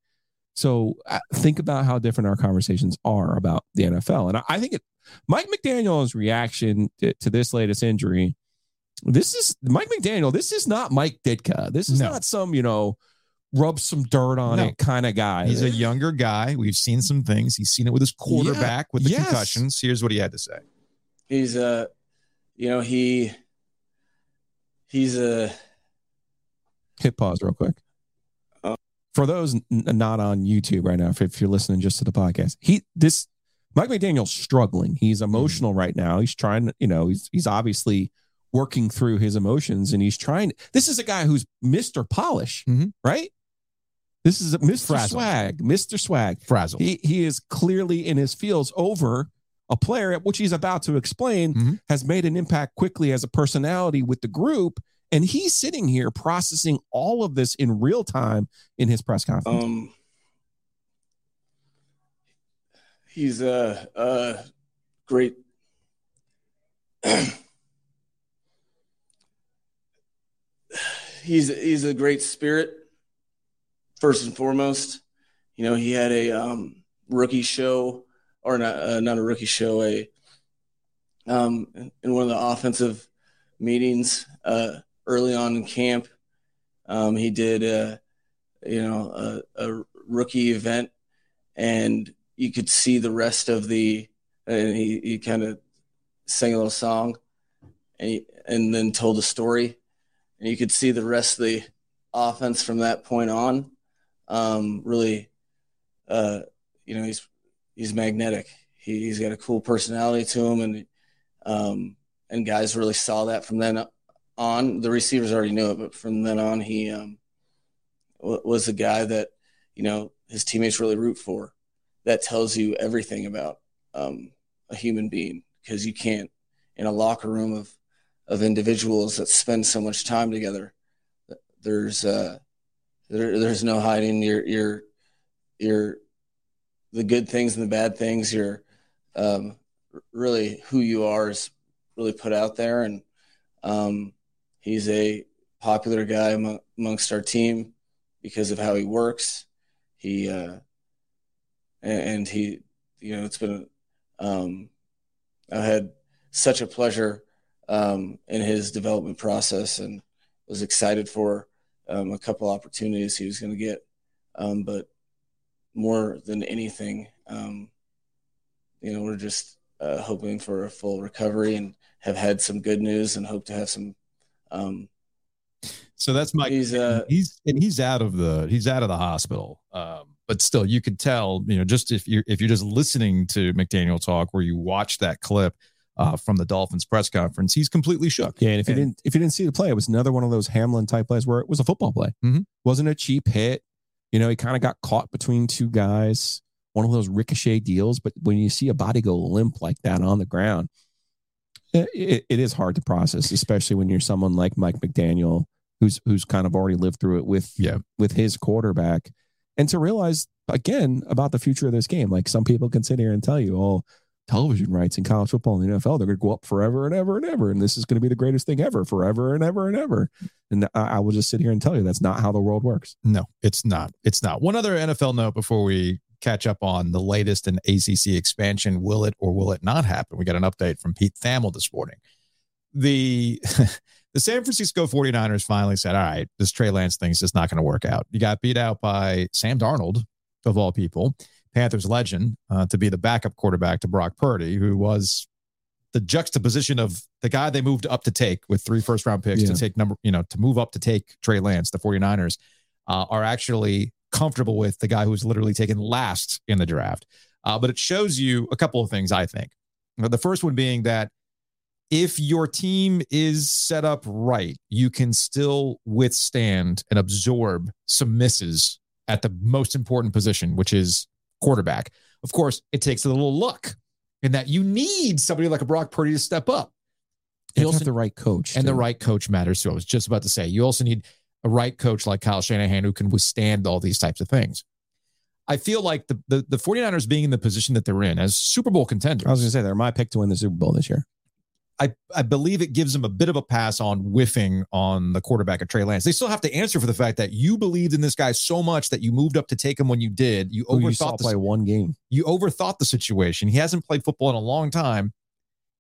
So uh, think about how different our conversations are about the NFL. And I, I think it, Mike McDaniel's reaction to, to this latest injury, this is Mike McDaniel. This is not Mike Ditka. This is No. not some, you know, rub some dirt on No. it kind of guy. He's a younger guy. We've seen some things. He's seen it with his quarterback with the Yes. concussions. Here's what he had to say. he's a you know he he's a hit pause real quick. Oh. For those n- not on YouTube right now, if, if you're listening just to the podcast, he this Mike McDaniel's struggling. He's emotional right now. He's trying, to- you know, he's he's obviously working through his emotions and he's trying. This is a guy who's Mr. Polish, Mhm. right? This is a Mr. Frazzled. Swag, Mr. Swag. Frazzled. He he is clearly in his fields over a player, which he's about to explain, Mhm. has made an impact quickly as a personality with the group. And he's sitting here processing all of this in real time in his press conference. Um, he's a, a great. he's he's a great spirit. First and foremost, you know he had a um, rookie show, or not uh, not a rookie show, a um, in one of the offensive meetings uh, early on in camp. Um, he did. Uh, you know, a, a rookie event, and you could see the rest of the. And he, he kind of sang a little song, and he, and then told a story, and you could see the rest of the offense from that point on. Um, really, uh, you know, he's he's magnetic. He, he's got a cool personality to him, and um, and guys really saw that from then on. The receivers already knew it, but from then on, he um, wa- was a guy that you know his teammates really root for. That tells you everything about um, a human being because you can't in a locker room of of individuals that spend so much time together. There's uh, there, there's no hiding your your your the good things and the bad things. Your um, really who you are is really put out there, and um, he's a popular guy among, amongst our team because of how he works. He uh, and, and he, you know, it's been. Um, I had such a pleasure um, in his development process, and was excited for um, a couple opportunities he was going to get. Um, but more than anything, um, you know, we're just uh, hoping for a full recovery and have had some good news and hope to have some. Um, So that's Mike. He's, uh, he's and he's out of the he's out of the hospital. Um, but still, you could tell, you know, just if you're if you're just listening to McDaniel talk, where you watch that clip uh, from the Dolphins press conference, he's completely shook. Yeah, and if you didn't if you didn't see the play, it was another one of those Hamlin type plays where it was a football play. Mhm. Wasn't a cheap hit. You know, he kind of got caught between two guys. One of those ricochet deals. But when you see a body go limp like that on the ground, it, it, it is hard to process, especially when you're someone like Mike McDaniel, who's who's kind of already lived through it with Yeah. with his quarterback, and to realize again about the future of this game. Like some people can sit here and tell you, oh, television rights in college football and the NFL, they're going to go up forever and ever and ever. And this is going to be the greatest thing ever, forever and ever and ever. And I, I will just sit here and tell you that's not how the world works. No, it's not. It's not. One other NFL note before we catch up on the latest in ACC expansion. Will it or will it not happen? We got an update from Pete Thamel this morning. The the San Francisco 49ers finally said, all right, this Trey Lance thing's just not going to work out. You got beat out by Sam Darnold, of all people, Panthers legend, uh, to be the backup quarterback to Brock Purdy, who was the juxtaposition of the guy they moved up to take with three first round picks Yeah. to take number, you know, to move up to take Trey Lance, the 49ers uh, are actually comfortable with the guy who was literally taken last in the draft. Uh, but it shows you a couple of things, I think. The first one being that if your team is set up right, you can still withstand and absorb some misses at the most important position, which is quarterback. Of course, it takes a little luck in that you need somebody like a Brock Purdy to step up. You also have the right coach. and the right coach matters too. I was just about to say you also need a right coach like Kyle Shanahan who can withstand all these types of things. I feel like the, the the 49ers being in the position that they're in as Super Bowl contenders. I was going to say they're my pick to win the Super Bowl this year. I, I believe it gives them a bit of a pass on whiffing on the quarterback of Trey Lance. They still have to answer for the fact that you believed in this guy so much that you moved up to take him when you did. You Who you overthought play the, one game. you overthought the situation. He hasn't played football in a long time,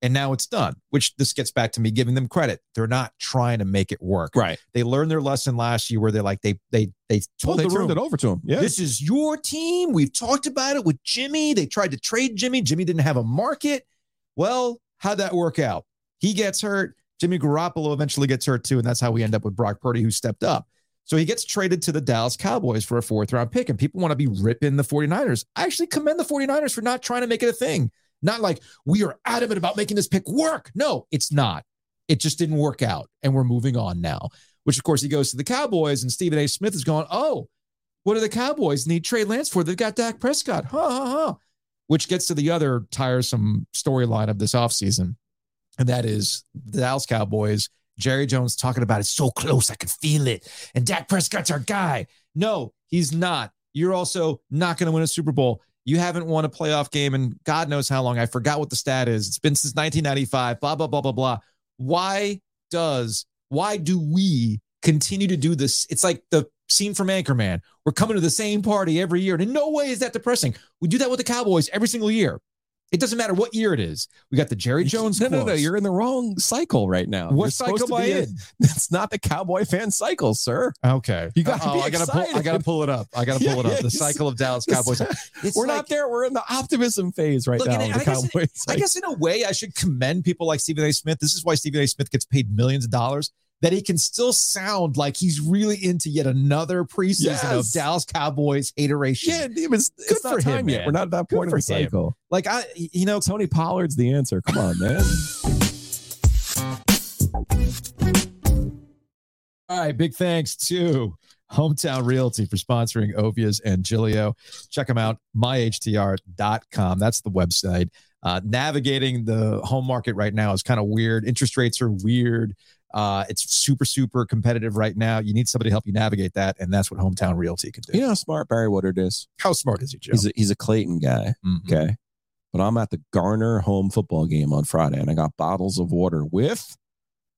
and now it's done. Which this gets back to me giving them credit. They're not trying to make it work. Right. They learned their lesson last year where they're like they they they Well, told they turned it over to him. Yeah. this is your team. We've talked about it with Jimmy. They tried to trade Jimmy. Jimmy didn't have a market. Well, how'd that work out? He gets hurt. Jimmy Garoppolo eventually gets hurt too. And that's how we end up with Brock Purdy, who stepped up. So he gets traded to the Dallas Cowboys for a fourth round pick. And people want to be ripping the 49ers. I actually commend the 49ers for not trying to make it a thing. Not like we are adamant about making this pick work. No, it's not. It just didn't work out, and we're moving on now. Which, of course, he goes to the Cowboys, and Stephen A. Smith is going, "Oh, what do the Cowboys need Trey Lance for? They've got Dak Prescott." Ha ha ha. Which gets to the other tiresome storyline of this offseason, and that is the Dallas Cowboys. Jerry Jones talking about it's so close, I can feel it, and Dak Prescott's our guy. No, he's not. You're also not going to win a Super Bowl. You haven't won a playoff game in God knows how long. I forgot what the stat is. It's been since 1995. Blah blah blah blah blah. Why does why do we continue to do this? It's like the scene from Anchorman. We're coming to the same party every year, and in no way is that depressing. We do that with the Cowboys every single year. It doesn't matter what year it is. We got the Jerry Jones. No, no, no. You're in the wrong cycle right now. What You're cycle am I in? That's not the Cowboy fan cycle, sir. Okay, You gotta Oh, be I gotta pull. I gotta pull it up. I gotta pull it Yeah, up. The cycle of Dallas Cowboys. We're like- not there. We're in the optimism phase right Look, now. I guess, in. I guess in a way, I should commend people like Stephen A. Smith. This is why Stephen A. Smith gets paid millions of dollars. That he can still sound like he's really into yet another preseason of Dallas Cowboys hateration. yeah, it was, Good it's for not him, time yet. man. We're not at that Good point of the for him. cycle. Like I, you know, Tony Pollard's the answer. Come on, man. All right, big thanks to Hometown Realty for sponsoring Ovies and Giglio. Check them out, myhtr.com. That's the website. Uh, navigating the home market right now is kind of weird. Interest rates are weird. Uh, it's super, super competitive right now. You need somebody to help you navigate that, and that's what Hometown Realty can do. You know how smart Barry Woodard is? How smart is he, Joe? He's a, he's a Clayton guy. Mhm. Okay. But I'm at the Garner home football game on Friday and I got bottles of water with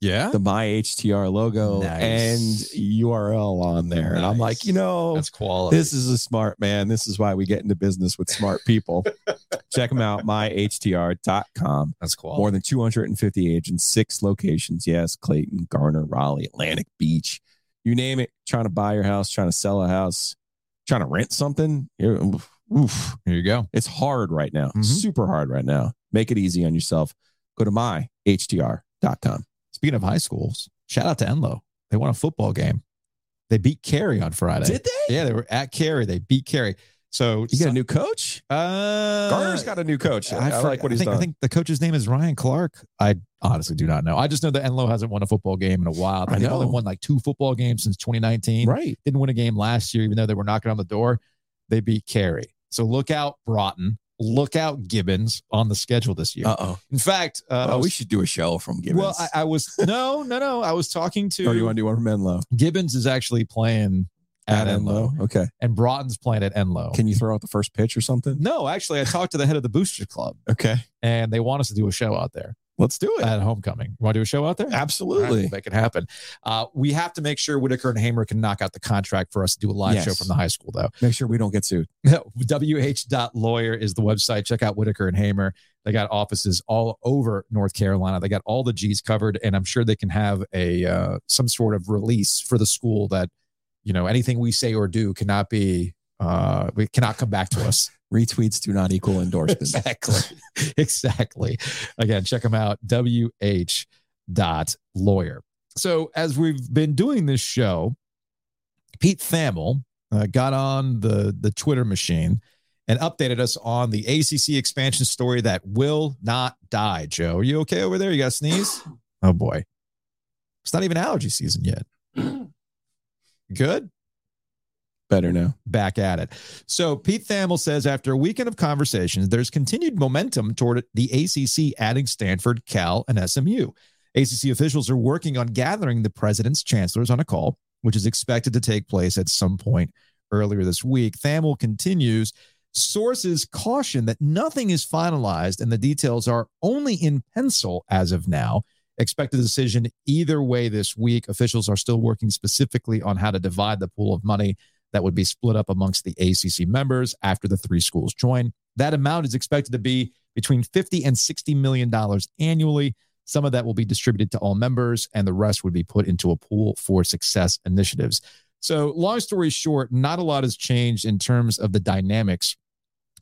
Yeah, the My HTR logo Nice. and URL on there. And I'm like, you know, that's quality. this is a smart man. This is why we get into business with smart people. Check them out, myhtr.com. that's quality. More than 250 agents, six locations. Yes, Clayton, Garner, Raleigh, Atlantic Beach. You name it. Trying to buy your house, trying to sell a house, trying to rent something. Oof. Here you go. It's hard right now. Mhm. Super hard right now. Make it easy on yourself. Go to myhtr.com. Speaking of high schools, shout out to Enloe. They won a football game. They beat Cary on Friday. Did they? Yeah, they were at Cary. They beat Cary. So You got a new coach? uh, Garner's got a new coach. I, for- like what I he's think, done. I think the coach's name is Ryan Clark. I honestly do not know. I just know that Enloe hasn't won a football game in a while. I They've only won like two football games since 2019. right. Didn't win a game last year, even though they were knocking on the door. They beat Cary. So look out, Broughton. Look out, Gibbons on the schedule this year. Uh oh. in fact, uh, I Oh, we should do a show from Gibbons. well, I, I was no, no, no. I was talking to or you want to do one from Enloe? Gibbons is actually playing at, Enloe, Okay. and Broughton's playing at Enloe. Can you throw out the first pitch or something? no, actually, I talked to the head of the Booster Club, Okay. and they want us to do a show out there Let's do it. at homecoming. Want to do a show out there? Absolutely. we'll make it happen. Uh, we have to make sure Whitaker and Hamer can knock out the contract for us to do a live Yes. show from the high school, though. Make sure we don't get sued. WH.lawyer is the website. Check out Whitaker and Hamer. They got offices all over North Carolina. They got all the G's covered, and I'm sure they can have a uh, some sort of release for the school that you know anything we say or do cannot be uh, we cannot come back to us. Retweets do not equal endorsements. exactly, exactly. Again, check them out. WH dot lawyer. So as we've been doing this show, Pete Thamel uh, got on the the Twitter machine and updated us on the ACC expansion story that will not die. Joe, are you okay over there? You got a sneeze? Oh boy, it's not even allergy season yet. Good Better now. back at it. So Pete Thamel says after a weekend of conversations, there's continued momentum toward the ACC adding Stanford, Cal, and SMU. ACC officials are working on gathering the president's chancellors on a call, which is expected to take place at some point earlier this week. Thamel continues. Sources caution that nothing is finalized and the details are only in pencil as of now. Expect a decision either way this week. Officials are still working specifically on how to divide the pool of money that would be split up amongst the ACC members after the three schools join. That amount is expected to be between 50 and 60 million dollars annually. Some of that will be distributed to all members and the rest would be put into a pool for success initiatives. So, long story short, not a lot has changed in terms of the dynamics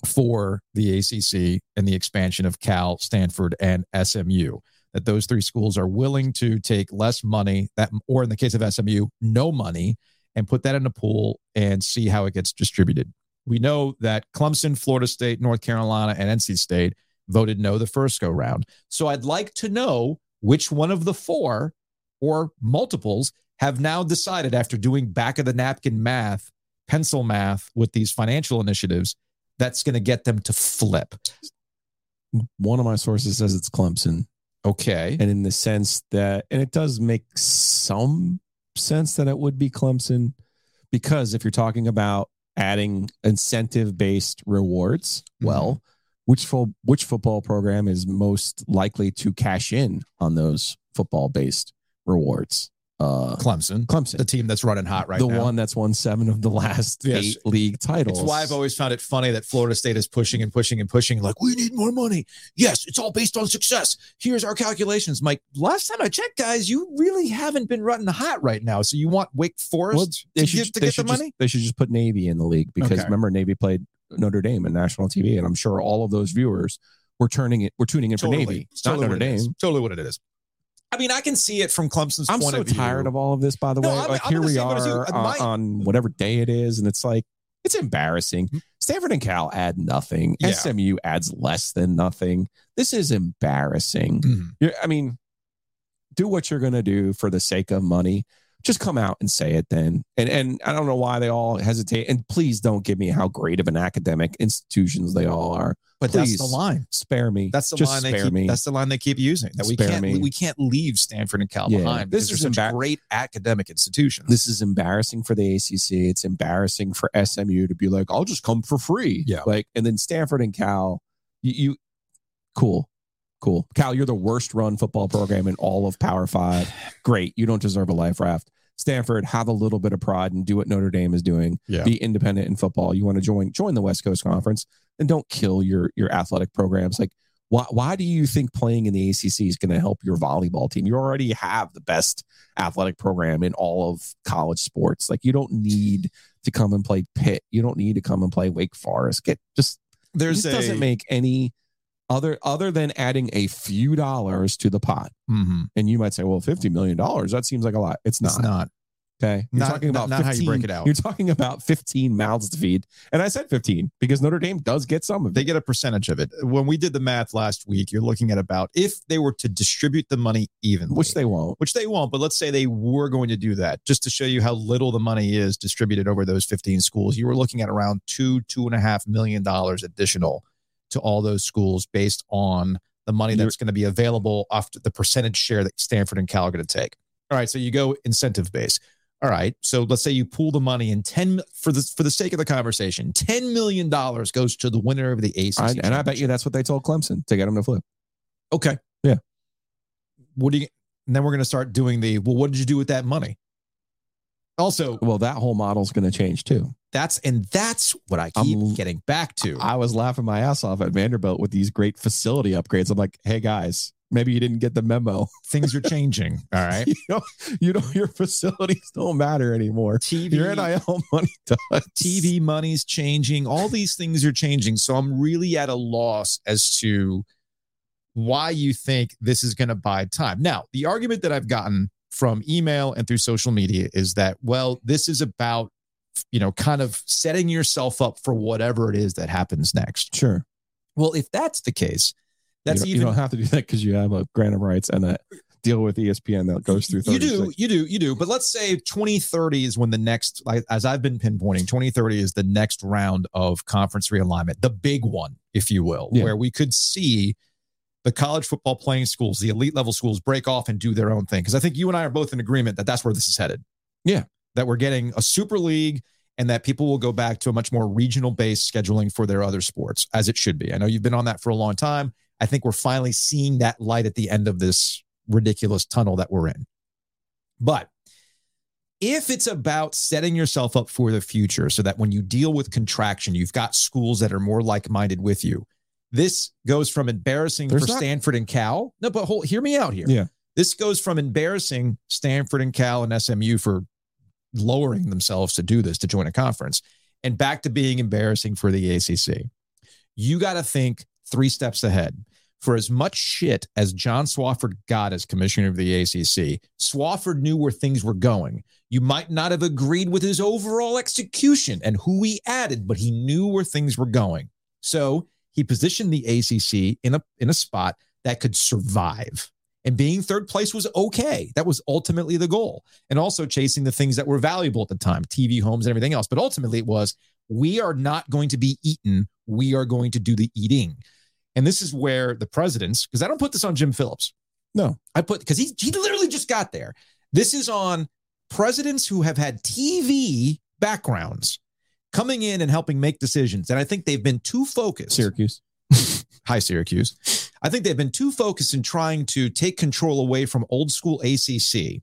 for the ACC and the expansion of Cal, Stanford, and SMU. That those three schools are willing to take less money, that or in the case of SMU, no money, and put that in a pool and see how it gets distributed. We know that Clemson, Florida State, North Carolina, and NC State voted no the first go round. So I'd like to know which one of the four or multiples have now decided after doing back of the napkin math, pencil math with these financial initiatives, that's going to get them to flip. One of my sources says it's Clemson. Okay. And in the sense that, and it does make some sense that it would be Clemson because if you're talking about adding incentive based rewards, mm-hmm. well, which fo- which football program is most likely to cash in on those football based rewards? Uh, Clemson, Clemson, the team that's running hot right the now. one that's won seven of the last Yes. eight league titles. It's why I've always found it funny that Florida State is pushing and pushing and pushing, like, we need more money. Yes, it's all based on success. Here's our calculations. Mike, last time I checked, guys, you really haven't been running hot right now. So you want Wake Forest Well, they to should, get, to they get the should just- money? they should just put Navy in the league because Okay. remember Navy played Notre Dame in national TV, and I'm sure all of those viewers were turning it, were tuning in for Navy, It's not totally Notre what it is. Dame. Totally what it is. I mean, I can see it from Clemson's point. I'm point so of view. tired of all of this. By the No, way, I'm- like I'm here we same boat as you. are Uh, on, my- on whatever day it is, and it's like it's embarrassing. Stanford and Cal add nothing. Yeah. SMU adds less than nothing. This is embarrassing. Mhm. You're, I mean, do what you're going to do for the sake of money. Just come out and say it then. And and I don't know why they all hesitate. And please don't give me how great of an academic institutions they all are. But please that's the line. spare me. That's the Just line they keep. me. That's the line they keep using. That we Spare can't. me. We can't leave Stanford and Cal Yeah. behind. This is such embar- great academic institutions. this is embarrassing for the ACC. It's embarrassing for SMU to be like, I'll just come for free. Yeah. Like, and then Stanford and Cal, you, you cool, cool. Cal, you're the worst run football program in all of Power Five. Great. You don't deserve a life raft. Stanford, have a little bit of pride and do what Notre Dame is doing. Yeah. Be independent in football. You want to join join the West Coast Conference and don't kill your your athletic programs. Like, why why do you think playing in the ACC is going to help your volleyball team? You already have the best athletic program in all of college sports. Like, you don't need to come and play Pitt. You don't need to come and play Wake Forest. Get just There's a doesn't make any other other than adding a few dollars to the pot. Mhm. And you might say, well, fifty million dollars that seems like a lot. It's not. It's not. Okay, you're Not- talking about not- not how you 15 break it out. You're talking about fifteen mouths to feed, and I said fifteen because Notre Dame does get some of It. They get a percentage of it. When we did the math last week, you're looking at about if they were to distribute the money evenly, which they won't. which they won't, but let's say they were going to do that just to show you how little the money is distributed over those 15 schools. You were looking at around two, two and a half million dollars additional to all those schools based on the money that's going to be available after the percentage share that Stanford and Cal are going to take. All right, so you go incentive base. All right, so let's say you pool the money and 10 for the for the sake of the conversation, 10 million dollars goes to the winner of the ACC. I, and I bet you that's what they told Clemson to get them to flip. Okay. Yeah. What do you and then we're going to start doing the well what did you do with that money? Also, Well, that whole model's going to change too. that's and that's what I keep I'm- getting back to. I was laughing my ass off at Vanderbilt with these great facility upgrades. I'm like, hey guys, maybe you didn't get the memo. Things are changing. All right. you know, you know, your facilities don't matter anymore. TV Your NIL money does. TV money's changing. All these things are changing. So I'm really at a loss as to why you think this is going to buy time. Now, the argument that I've gotten from email and through social media is that, well, this is about, you know, kind of setting yourself up for whatever it is that happens next. Sure. Well, if that's the case, that's you, don't- even you don't have to do that because you have a grant of rights and a deal with ESPN that goes through. You 36. do, you do, you do. But let's say 2030 is when the next, like as I've been pinpointing, 2030 is the next round of conference realignment, the big one, if you will, Yeah. where we could see the college football playing schools, the elite level schools break off and do their own thing. Because I think you and I are both in agreement that that's where this is headed. Yeah. That we're getting a super league and that people will go back to a much more regional based scheduling for their other sports as it should be. I know you've been on that for a long time. I think we're finally seeing that light at the end of this ridiculous tunnel that we're in. But if it's about setting yourself up for the future so that when you deal with contraction, you've got schools that are more like minded with you, this goes from embarrassing There's for not- Stanford and Cal. No, but hold, hear me out here. Yeah. This goes from embarrassing Stanford and Cal and SMU for lowering themselves to do this to join a conference and back to being embarrassing for the ACC. You got to think three steps ahead. For as much shit as John Swofford got as commissioner of the ACC, Swofford knew where things were going. You might not have agreed with his overall execution and who he added, but he knew where things were going. So he positioned the ACC in a in a spot that could survive. And being third place was okay. That was ultimately the goal. And also chasing the things that were valuable at the time, TV, homes, and everything else. But ultimately, it was we are not going to be eaten. We are going to do the eating. And this is where the presidents, because I don't put this on Jim Phillips. No, I put because he he literally just got there. This is on presidents who have had TV backgrounds coming in and helping make decisions. And I think they've been too focused. Syracuse. Hi, Syracuse. I think they've been too focused in trying to take control away from old school ACC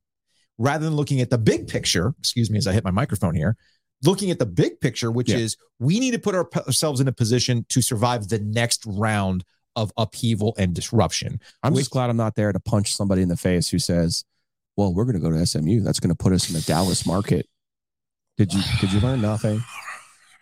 rather than looking at the big picture. Excuse me as I hit my microphone here. Looking at the big picture, which Yeah. is we need to put our- ourselves in a position to survive the next round of upheaval and disruption. I'm Which- just glad I'm not there to punch somebody in the face who says, "Well, we're going to go to SMU. That's going to put us in the Dallas market." Did you did you learn nothing?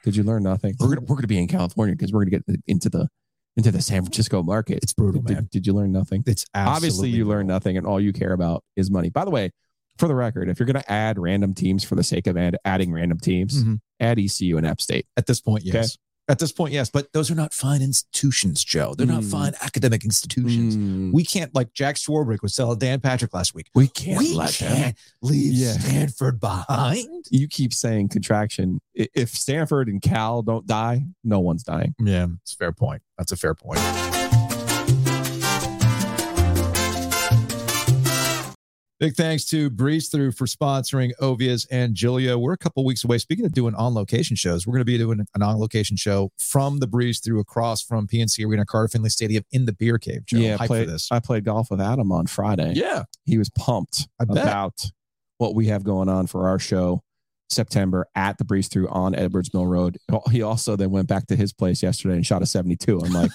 Did you learn nothing? We're gonna we're gonna be in California because we're gonna get into the into the San Francisco market. It's brutal, Did, man. did you learn nothing? It's Obviously, you learn nothing, and all you care about is money. By the way, for the record, if you're going to add random teams for the sake of add, adding random teams, Mhm. add ECU and App State. At this point, yes. Okay. At this point, yes. But those are not fine institutions, Joe. They're not Mm. fine academic institutions. Mm, We can't, like Jack Swarbrick was telling Dan Patrick last week, we can't we let can't leave Yeah. Stanford behind. You keep saying contraction. If Stanford and Cal don't die, no one's dying. Yeah, it's a fair point. That's a fair point. Big thanks to Breeze Through for sponsoring Ovies and Giglio. We're a couple weeks away. Speaking of doing on location shows, we're going to be doing an on location show from the Breeze Through across from PNC Arena, Carter Finley Stadium in the Beer Cave. Joe, yeah, played, for this. I played golf with Adam on Friday. Yeah, he was pumped about what we have going on for our show September at the Breeze Through on Edwards Mill Road. He also then went back to his place yesterday and shot a 72. I'm like,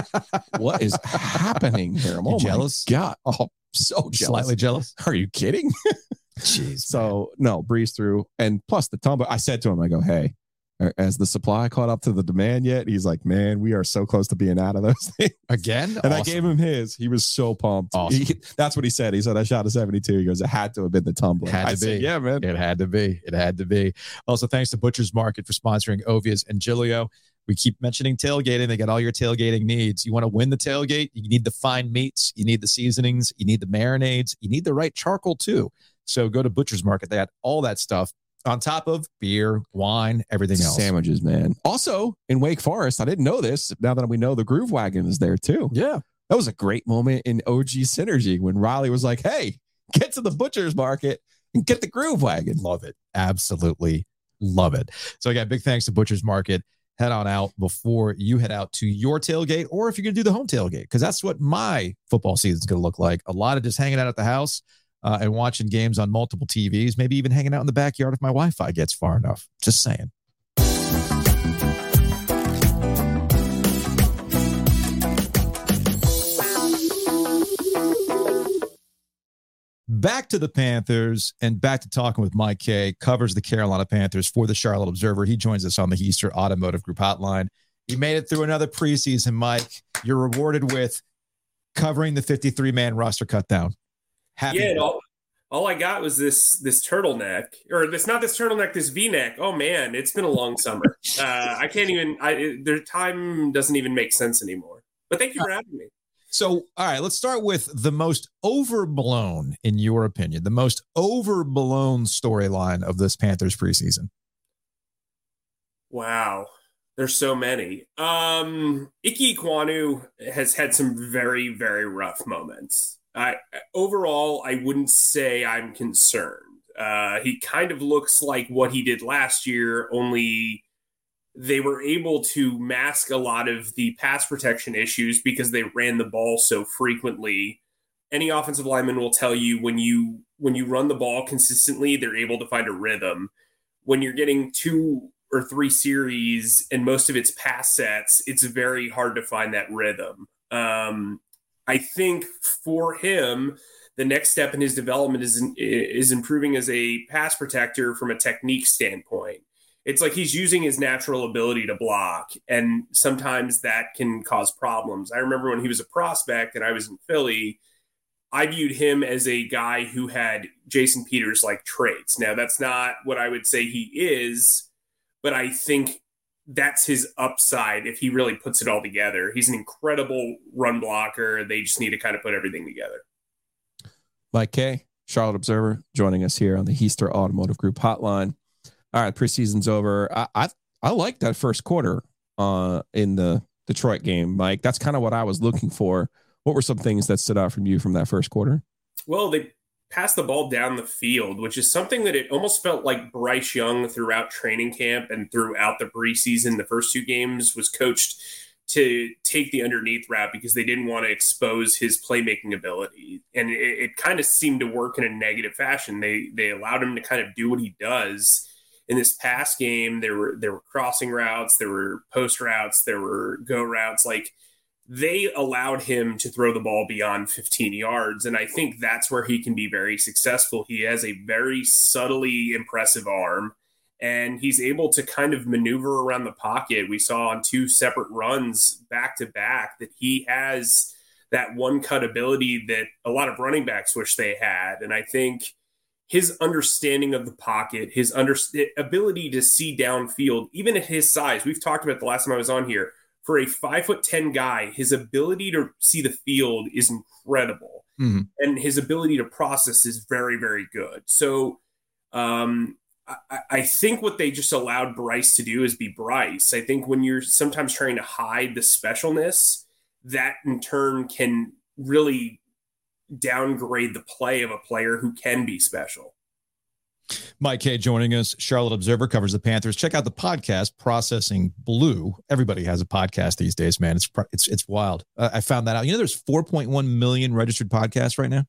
what is happening here? I'm oh jealous? God. Oh, so jealous. slightly jealous. Are you kidding? Jeez. So no, breeze through, and plus the tumble. I said to him, I go, hey, as the supply caught up to the demand yet? He's like, man, we are so close to being out of those things. Again, And I gave him his. He was so pumped. Awesome. He- that's what he said. He said, I shot a 72. He goes, it had to have been the tumbler. Had to I said, yeah, man. It had to be. It had to be. Also, thanks to Butcher's Market for sponsoring Ovies and Giglio. We keep mentioning tailgating. They got all your tailgating needs. You want to win the tailgate? You need the fine meats. You need the seasonings. You need the marinades. You need the right charcoal too. So go to Butcher's Market. They got all that stuff on top of beer, wine, everything else. Sandwiches, man. Also in Wake Forest, I didn't know this. Now that we know the Groove Wagon is there too. Yeah. That was a great moment in OG Synergy when Riley was like, hey, get to the butcher's market and get the Groove Wagon. Love it. Absolutely love it. So again, big thanks to Butcher's Market. Head on out before you head out to your tailgate, or if you're going to do the home tailgate, because that's what my football season is going to look like. A lot of just hanging out at the house uh, and watching games on multiple TVs, maybe even hanging out in the backyard if my Wi-Fi gets far enough. Just saying. Back to the Panthers and back to talking with Mike Kaye, covers the Carolina Panthers for the Charlotte Observer. He joins us on the Hiester Automotive Group hotline. You made it through another preseason, Mike. You're rewarded with covering the 53 man roster cut down. Happy yeah, all, all I got was this this turtleneck, or this not this turtleneck, this V neck. Oh man, it's been a long summer. uh, I can't even. I their time doesn't even make sense anymore. But thank you for having me. So, all right, let's start with the most overblown, in your opinion, the most overblown storyline of this Panthers preseason. Wow. There's so many. Um Ikem Ekwonu has had some very, very rough moments. I overall I wouldn't say I'm concerned. Uh he kind of looks like what he did last year, only they were able to mask a lot of the pass protection issues because they ran the ball so frequently. Any offensive lineman will tell you when you when you run the ball consistently, they're able to find a rhythm. When you're getting two or three series and most of its pass sets, it's very hard to find that rhythm. Um, I think for him, the next step in his development is is improving as a pass protector from a technique standpoint. It's like he's using his natural ability to block, and sometimes that can cause problems. I remember when he was a prospect and I was in Philly, I viewed him as a guy who had Jason Peters like traits. Now, that's not what I would say he is, but I think that's his upside if he really puts it all together. He's an incredible run blocker. They just need to kind of put everything together. Mike Kaye, Charlotte Observer, joining us here on the Hiester Automotive Group hotline. All right, preseason's over. I I, I like that first quarter uh, in the Detroit game, Mike. That's kind of what I was looking for. What were some things that stood out from you from that first quarter? Well, they passed the ball down the field, which is something that it almost felt like Bryce Young throughout training camp and throughout the preseason. The first two games was coached to take the underneath route because they didn't want to expose his playmaking ability, and it, it kind of seemed to work in a negative fashion. They they allowed him to kind of do what he does. In this past game, there were there were crossing routes, there were post routes, there were go routes. Like they allowed him to throw the ball beyond 15 yards. And I think that's where he can be very successful. He has a very subtly impressive arm and he's able to kind of maneuver around the pocket. We saw on two separate runs back to back that he has that one cut ability that a lot of running backs wish they had. And I think his understanding of the pocket, his under- ability to see downfield, even at his size, we've talked about the last time I was on here for a five foot 10 guy, his ability to see the field is incredible. Mm-hmm. And his ability to process is very, very good. So, um, I, I think what they just allowed Bryce to do is be Bryce. I think when you're sometimes trying to hide the specialness, that in turn can really downgrade the play of a player who can be special. Mike Kaye joining us. Charlotte Observer covers the Panthers. Check out the podcast Processing Blue. Everybody has a podcast these days, man. It's it's it's wild. Uh, I found that out. You know, there's 4.1 million registered podcasts right now.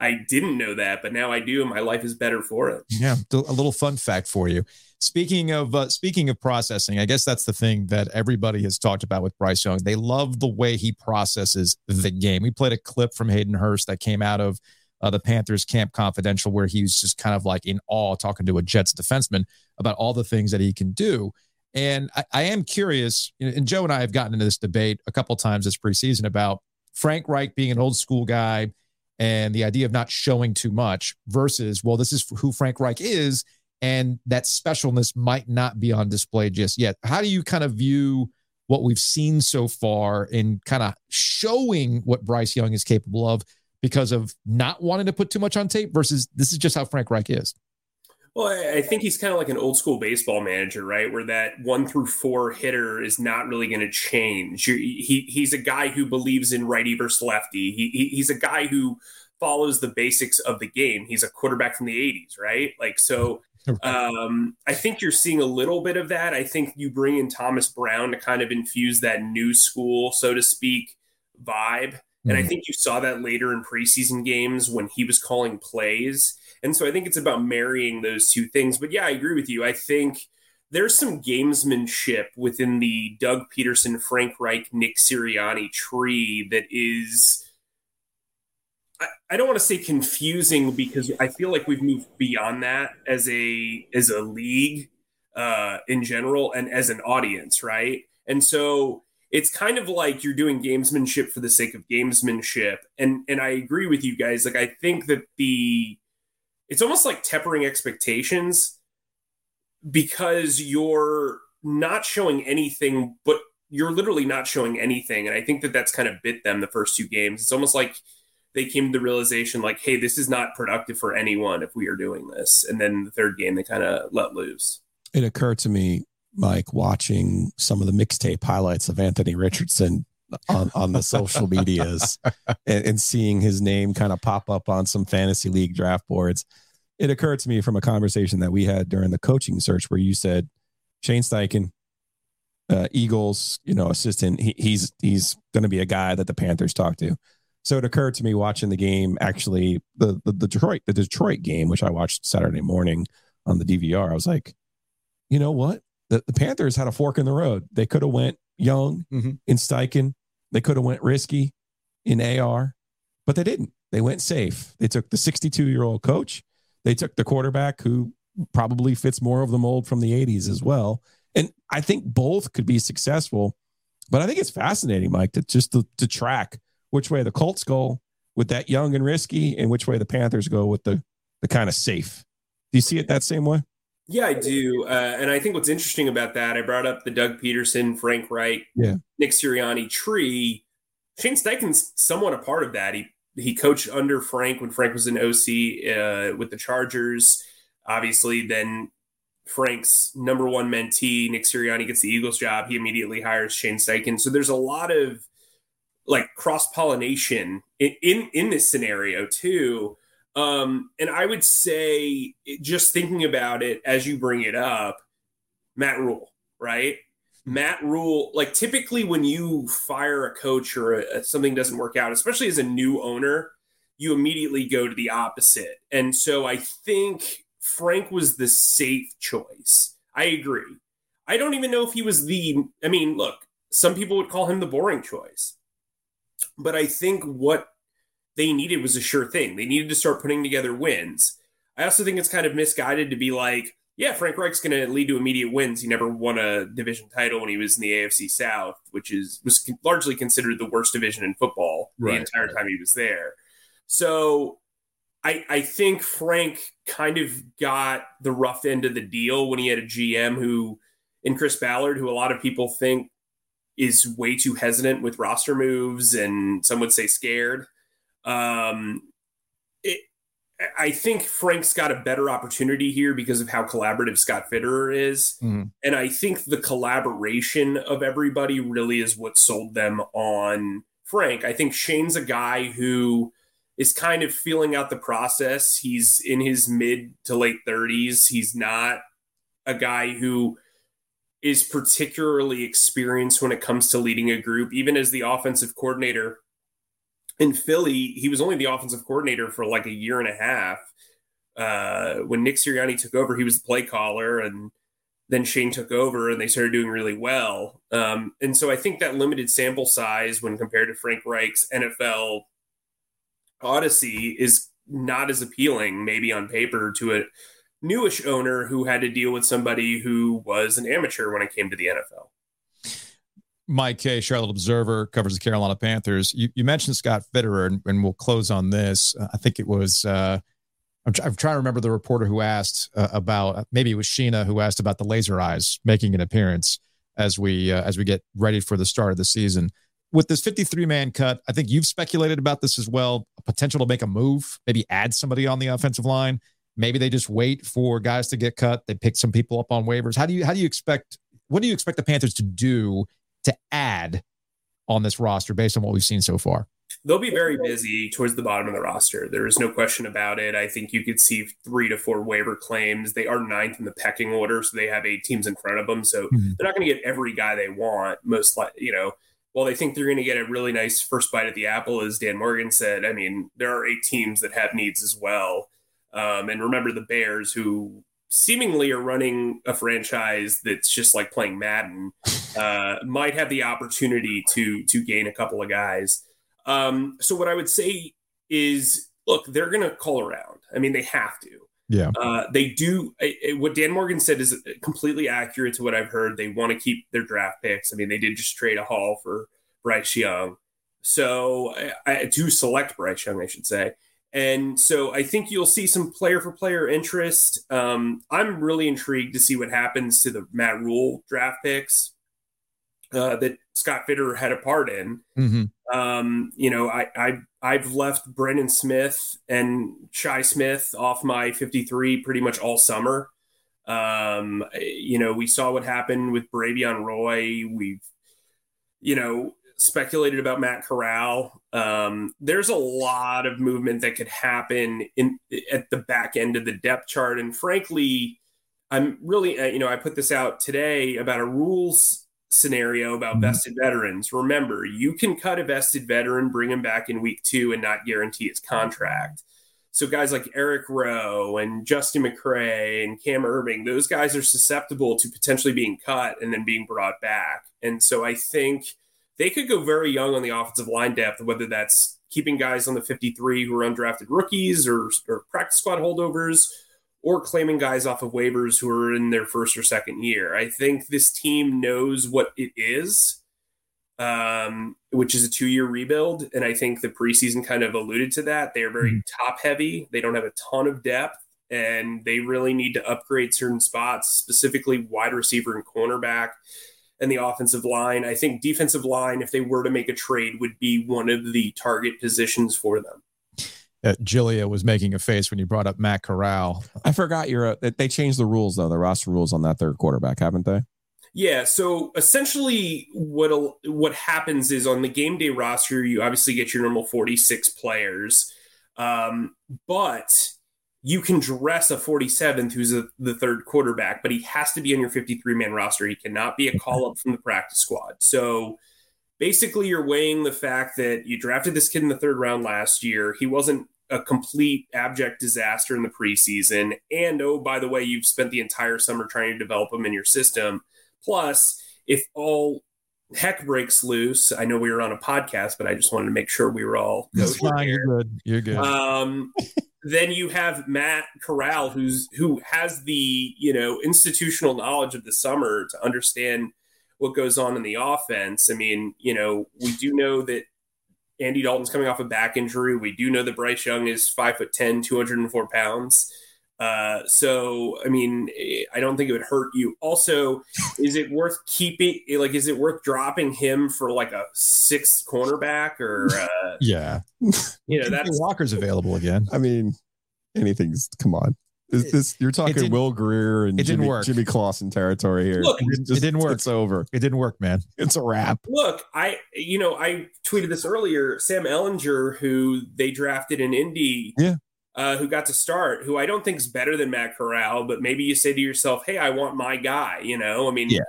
I didn't know that, but now I do, and my life is better for it. Yeah, a little fun fact for you. Speaking of uh, speaking of processing, I guess that's the thing that everybody has talked about with Bryce Young. They love the way he processes the game. We played a clip from Hayden Hurst that came out of uh, the Panthers Camp Confidential, where he was just kind of like in awe talking to a Jets defenseman about all the things that he can do. And I, I am curious, and Joe and I have gotten into this debate a couple times this preseason about Frank Reich being an old school guy and the idea of not showing too much versus, well, this is who Frank Reich is, and that specialness might not be on display just yet. How do you kind of view what we've seen so far in kind of showing what Bryce Young is capable of because of not wanting to put too much on tape versus this is just how Frank Reich is? Well, I think he's kind of like an old school baseball manager, right? Where that one through four hitter is not really going to change. He he's a guy who believes in righty versus lefty. He, he, he's a guy who follows the basics of the game. He's a quarterback from the '80s, right? Like so. Um, I think you're seeing a little bit of that. I think you bring in Thomas Brown to kind of infuse that new school, so to speak, vibe. And I mm-hmm. think you saw that later in preseason games when he was calling plays. And so I think it's about marrying those two things. But yeah, I agree with you. I think there's some gamesmanship within the Doug Pederson, Frank Reich, Nick Sirianni tree that is. I, don't want to say confusing because I feel like we've moved beyond that as a as a league uh, in general and as an audience, right? And so it's kind of like you're doing gamesmanship for the sake of gamesmanship. And and I agree with you guys. Like I think that the it's almost like tempering expectations because you're not showing anything, but you're literally not showing anything. And I think that that's kind of bit them the first two games. It's almost like they came to the realization like, hey, this is not productive for anyone if we are doing this. And then the third game, they kind of let loose. It occurred to me Mike, watching some of the mixtape highlights of Anthony Richardson on, on the social medias and, and, seeing his name kind of pop up on some fantasy league draft boards, it occurred to me from a conversation that we had during the coaching search where you said Shane Steichen, uh, Eagles, you know, assistant, he, he's he's going to be a guy that the Panthers talk to. So it occurred to me watching the game, actually the, the the Detroit the Detroit game, which I watched Saturday morning on the DVR. I was like, you know what? the, the Panthers had a fork in the road. They could have went young mm-hmm. in Steichen. They could have went risky in AR, but they didn't. They went safe. They took the 62 year old coach. They took the quarterback who probably fits more of the mold from the 80s as well. And I think both could be successful. But I think it's fascinating, Mike, to just to, to track which way the Colts go with that young and risky, and which way the Panthers go with the the kind of safe. Do you see it that same way? Yeah, I do. Uh, and I think what's interesting about that, I brought up the Doug Pederson, Frank Reich, yeah. Nick Sirianni tree. Shane Steichen's somewhat a part of that. He he coached under Frank when Frank was an OC uh, with the Chargers. Obviously, then Frank's number one mentee, Nick Sirianni, gets the Eagles job. He immediately hires Shane Steichen. So there's a lot of like cross pollination in, in, in this scenario too. Um, and I would say, just thinking about it as you bring it up, Matt Rhule, right? Matt Rhule, like typically when you fire a coach or a, something doesn't work out, especially as a new owner, you immediately go to the opposite. And so I think Frank was the safe choice. I agree. I don't even know if he was the, I mean, look, some people would call him the boring choice. But I think what they needed was a sure thing. They needed to start putting together wins. I also think it's kind of misguided to be like, yeah, Frank Reich's going to lead to immediate wins. He never won a division title when he was in the AFC South, which is was largely considered the worst division in football right, the entire right. time he was there. So I, I think Frank kind of got the rough end of the deal when he had a GM who, in Chris Ballard, who a lot of people think is way too hesitant with roster moves and some would say scared. Um, it, I think Frank's got a better opportunity here because of how collaborative Scott Fitterer is. Mm-hmm. And I think the collaboration of everybody really is what sold them on Frank. I think Shane's a guy who is kind of feeling out the process. He's in his mid to late 30s. He's not a guy who is particularly experienced when it comes to leading a group, even as the offensive coordinator in Philly, he was only the offensive coordinator for like a year and a half. Uh, when Nick Sirianni took over, he was the play caller, and then Shane took over, and they started doing really well. Um, and so I think that limited sample size, when compared to Frank Reich's NFL odyssey, is not as appealing, maybe on paper, to a newish owner who had to deal with somebody who was an amateur when it came to the NFL. Mike Kaye, Charlotte Observer, covers the Carolina Panthers. You, you mentioned Scott Fitterer, and, and, we'll close on this. Uh, I think it was, uh, I'm, tr- I'm, trying to remember the reporter who asked uh, about, maybe it was Sheena who asked about the laser eyes making an appearance as we uh, as we get ready for the start of the season. With this 53 man cut, I think you've speculated about this as well. A potential to make a move, maybe add somebody on the offensive line. Maybe they just wait for guys to get cut. They pick some people up on waivers. How do you how do you expect what do you expect the Panthers to do to add on this roster based on what we've seen so far? They'll be very busy towards the bottom of the roster. There is no question about it. I think you could see three to four waiver claims. They are ninth in the pecking order, so they have eight teams in front of them. So mm-hmm. they're not going to get every guy they want. Most like you know, well, they think they're going to get a really nice first bite at the apple, as Dan Morgan said. I mean, there are eight teams that have needs as well. Um, and remember the Bears, who seemingly are running a franchise that's just like playing Madden, uh, might have the opportunity to to gain a couple of guys. Um, so what I would say is, look, they're going to call around. I mean, they have to. Yeah. Uh, they do. what Dan Morgan said is completely accurate to what I've heard. They want to keep their draft picks. I mean, they did just trade a haul for Bryce Young. So I, to select Bryce Young, I should say. And so I think you'll see some player for player interest. Um, I'm really intrigued to see what happens to the Matt Rhule draft picks uh, that Scott Fitterer had a part in. Mm-hmm. Um, you know, I, I I've left Brandon Smith and Shi Smith off my 53 pretty much all summer. Um, you know, we saw what happened with Bravvion Roy. We've, you know, speculated about Matt Corral. Um, there's a lot of movement that could happen in at the back end of the depth chart, and frankly, I'm really uh, you know I put this out today about a rules scenario about mm-hmm. vested veterans. Remember, you can cut a vested veteran, bring him back in week two, and not guarantee his contract. So guys like Eric Rowe and Justin McCray and Cam Erving, those guys are susceptible to potentially being cut and then being brought back. And so I think they could go very young on the offensive line depth, whether that's keeping guys on the 53 who are undrafted rookies or, or practice squad holdovers, or claiming guys off of waivers who are in their first or second year. I think this team knows what it is, um, which is a two year rebuild. And I think the preseason kind of alluded to that. They are very mm-hmm. top heavy, they don't have a ton of depth. And they really need to upgrade certain spots, specifically wide receiver and cornerback and the offensive line. I think defensive line, if they were to make a trade, would be one of the target positions for them. Uh, Julia was making a face when you brought up Matt Corral. I forgot you're. A, they changed the rules though, the roster rules on that third quarterback, haven't they? Yeah, so essentially what what happens is on the game day roster, you obviously get your normal 46 players. Um, but you can dress a 47th who's a, the third quarterback, but he has to be on your 53 man roster. He cannot be a call up from the practice squad. So basically, you're weighing the fact that you drafted this kid in the third round last year. He wasn't a complete abject disaster in the preseason. And oh, by the way, you've spent the entire summer trying to develop him in your system. Plus, if all heck breaks loose, I know we were on a podcast, but I just wanted to make sure we were all. Fine. You're good. You're good. Um, then you have Matt Corral, who's who has the you know institutional knowledge of the summer to understand what goes on in the offense. I mean, you know, we do know that Andy Dalton's coming off a back injury. We do know that Bryce Young is five foot 10, 204 pounds. Uh, so, I mean, I don't think it would hurt you. Also, is it worth keeping? Like, is it worth dropping him for like a sixth cornerback or? Uh, yeah, you know that Walker's available again. I mean, anything's come on. Is this you're talking Will Grier and it didn't Jimmy, work. Jimmy Clausen territory here? Look, it, it didn't work. It's over. It didn't work, man. It's a wrap. Look, I you know I tweeted this earlier. Sam Ehlinger, who they drafted in Indy, yeah, uh, who got to start, who I don't think is better than Matt Corral, but maybe you say to yourself, "Hey, I want my guy." You know, I mean, yeah.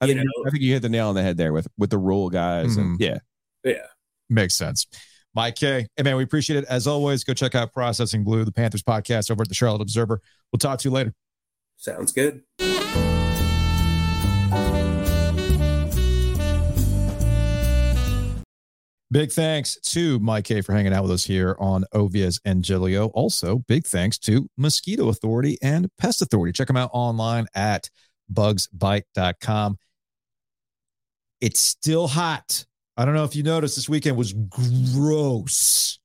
I you think, know, I think you hit the nail on the head there with with the Rhule guys and yeah. yeah. Makes sense. Mike Kaye. Hey, man, we appreciate it. As always, go check out Processing Blue, the Panthers podcast over at the Charlotte Observer. We'll talk to you later. Sounds good. Big thanks to Mike Kaye for hanging out with us here on Ovies and Giglio. Also, big thanks to Mosquito Authority and Pest Authority. Check them out online at bugsbite.com. It's still hot. I don't know if you noticed this weekend was gross.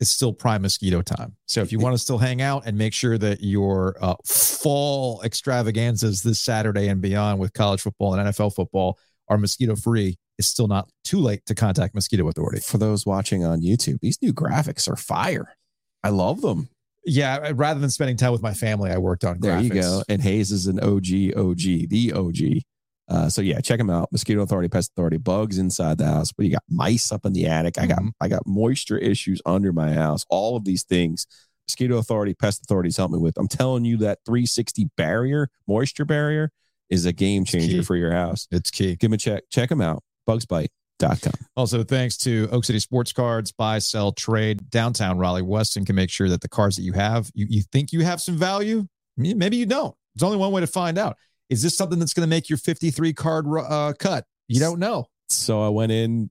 It's still prime mosquito time. So if you want to still hang out and make sure that your uh, fall extravaganzas this Saturday and beyond with college football and NFL football are mosquito free, it's still not too late to contact Mosquito Authority. For those watching on YouTube, these new graphics are fire. I love them. Yeah, rather than spending time with my family, I worked on There graphics. you go. And Hayes is an OG, OG, the OG. Uh, so yeah, check them out. Mosquito Authority, Pest Authority, bugs inside the house. But you got mice up in the attic. I got Mhm. I got moisture issues under my house. All of these things. Mosquito Authority, Pest Authorities help me with. I'm telling you that 360 barrier, moisture barrier, is a game changer for your house. It's key. Give them a check. Check them out. Bugsbite.com. Also, thanks to Oak City Sports Cards, buy, sell, trade, downtown Raleigh, Weston can make sure that the cars that you have, you, you think you have some value. Maybe you don't. There's only one way to find out. Is this something that's going to make your 53 card uh, cut? You don't know. So I went in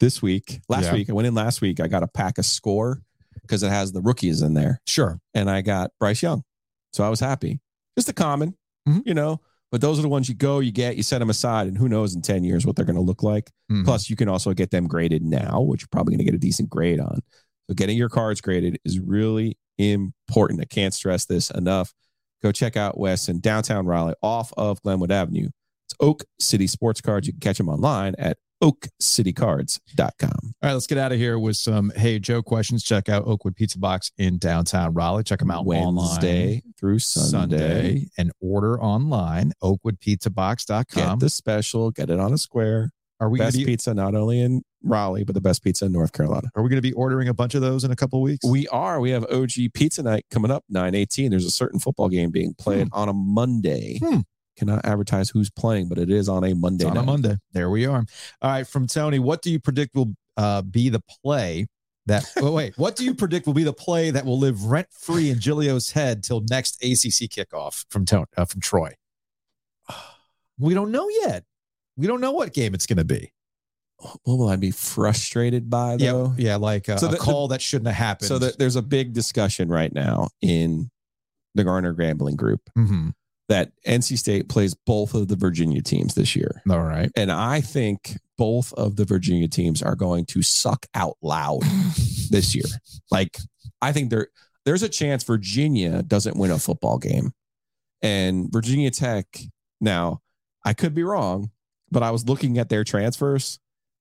this week, last Yeah. week. I went in last week. I got a pack of score because it has the rookies in there. Sure. and I got Bryce Young. So I was happy. Just a common, Mhm. you know, but those are the ones you go, you get, you set them aside, and who knows in 10 years what they're going to look like. Mhm. Plus, you can also get them graded now, which you're probably going to get a decent grade on. So getting your cards graded is really important. I can't stress this enough. Go check out Wes in downtown Raleigh off of Glenwood Avenue. It's Oak City Sports Cards. You can catch them online at oakcitycards.com. All right, let's get out of here with some Hey Joe questions. Check out Oakwood Pizza Box in downtown Raleigh. Check them out Wednesday online. through Sunday. Sunday and order online, oakwoodpizzabox.com. Get the special, get it on a square. Are we best be pizza not only in Raleigh, but the best pizza in North Carolina. Are we going to be ordering a bunch of those in a couple weeks? We are. We have OG Pizza Night coming up 918. There's a certain football game being played on a Monday. Hmm. Cannot advertise who's playing, but it is on a Monday It's on night. a Monday. There we are. All right, from Tony, what do you predict will uh, be the play that? oh, wait, what do you predict will be the play that will live rent free in Giglio's head till next ACC kickoff? From Tony, uh, from Troy. We don't know yet. We don't know what game it's going to be. What will I be frustrated by Yeah, though? yeah, like a, So a the- the- call that shouldn't have happened. So that there's a big discussion right now in the Garner Gambling group Mhm. That NC State plays both of the Virginia teams this year. All right. And I think both of the Virginia teams are going to suck out loud this year. Like, I think there there's a chance Virginia doesn't win a football game. And Virginia Tech, now, I could be wrong, but I was looking at their transfers.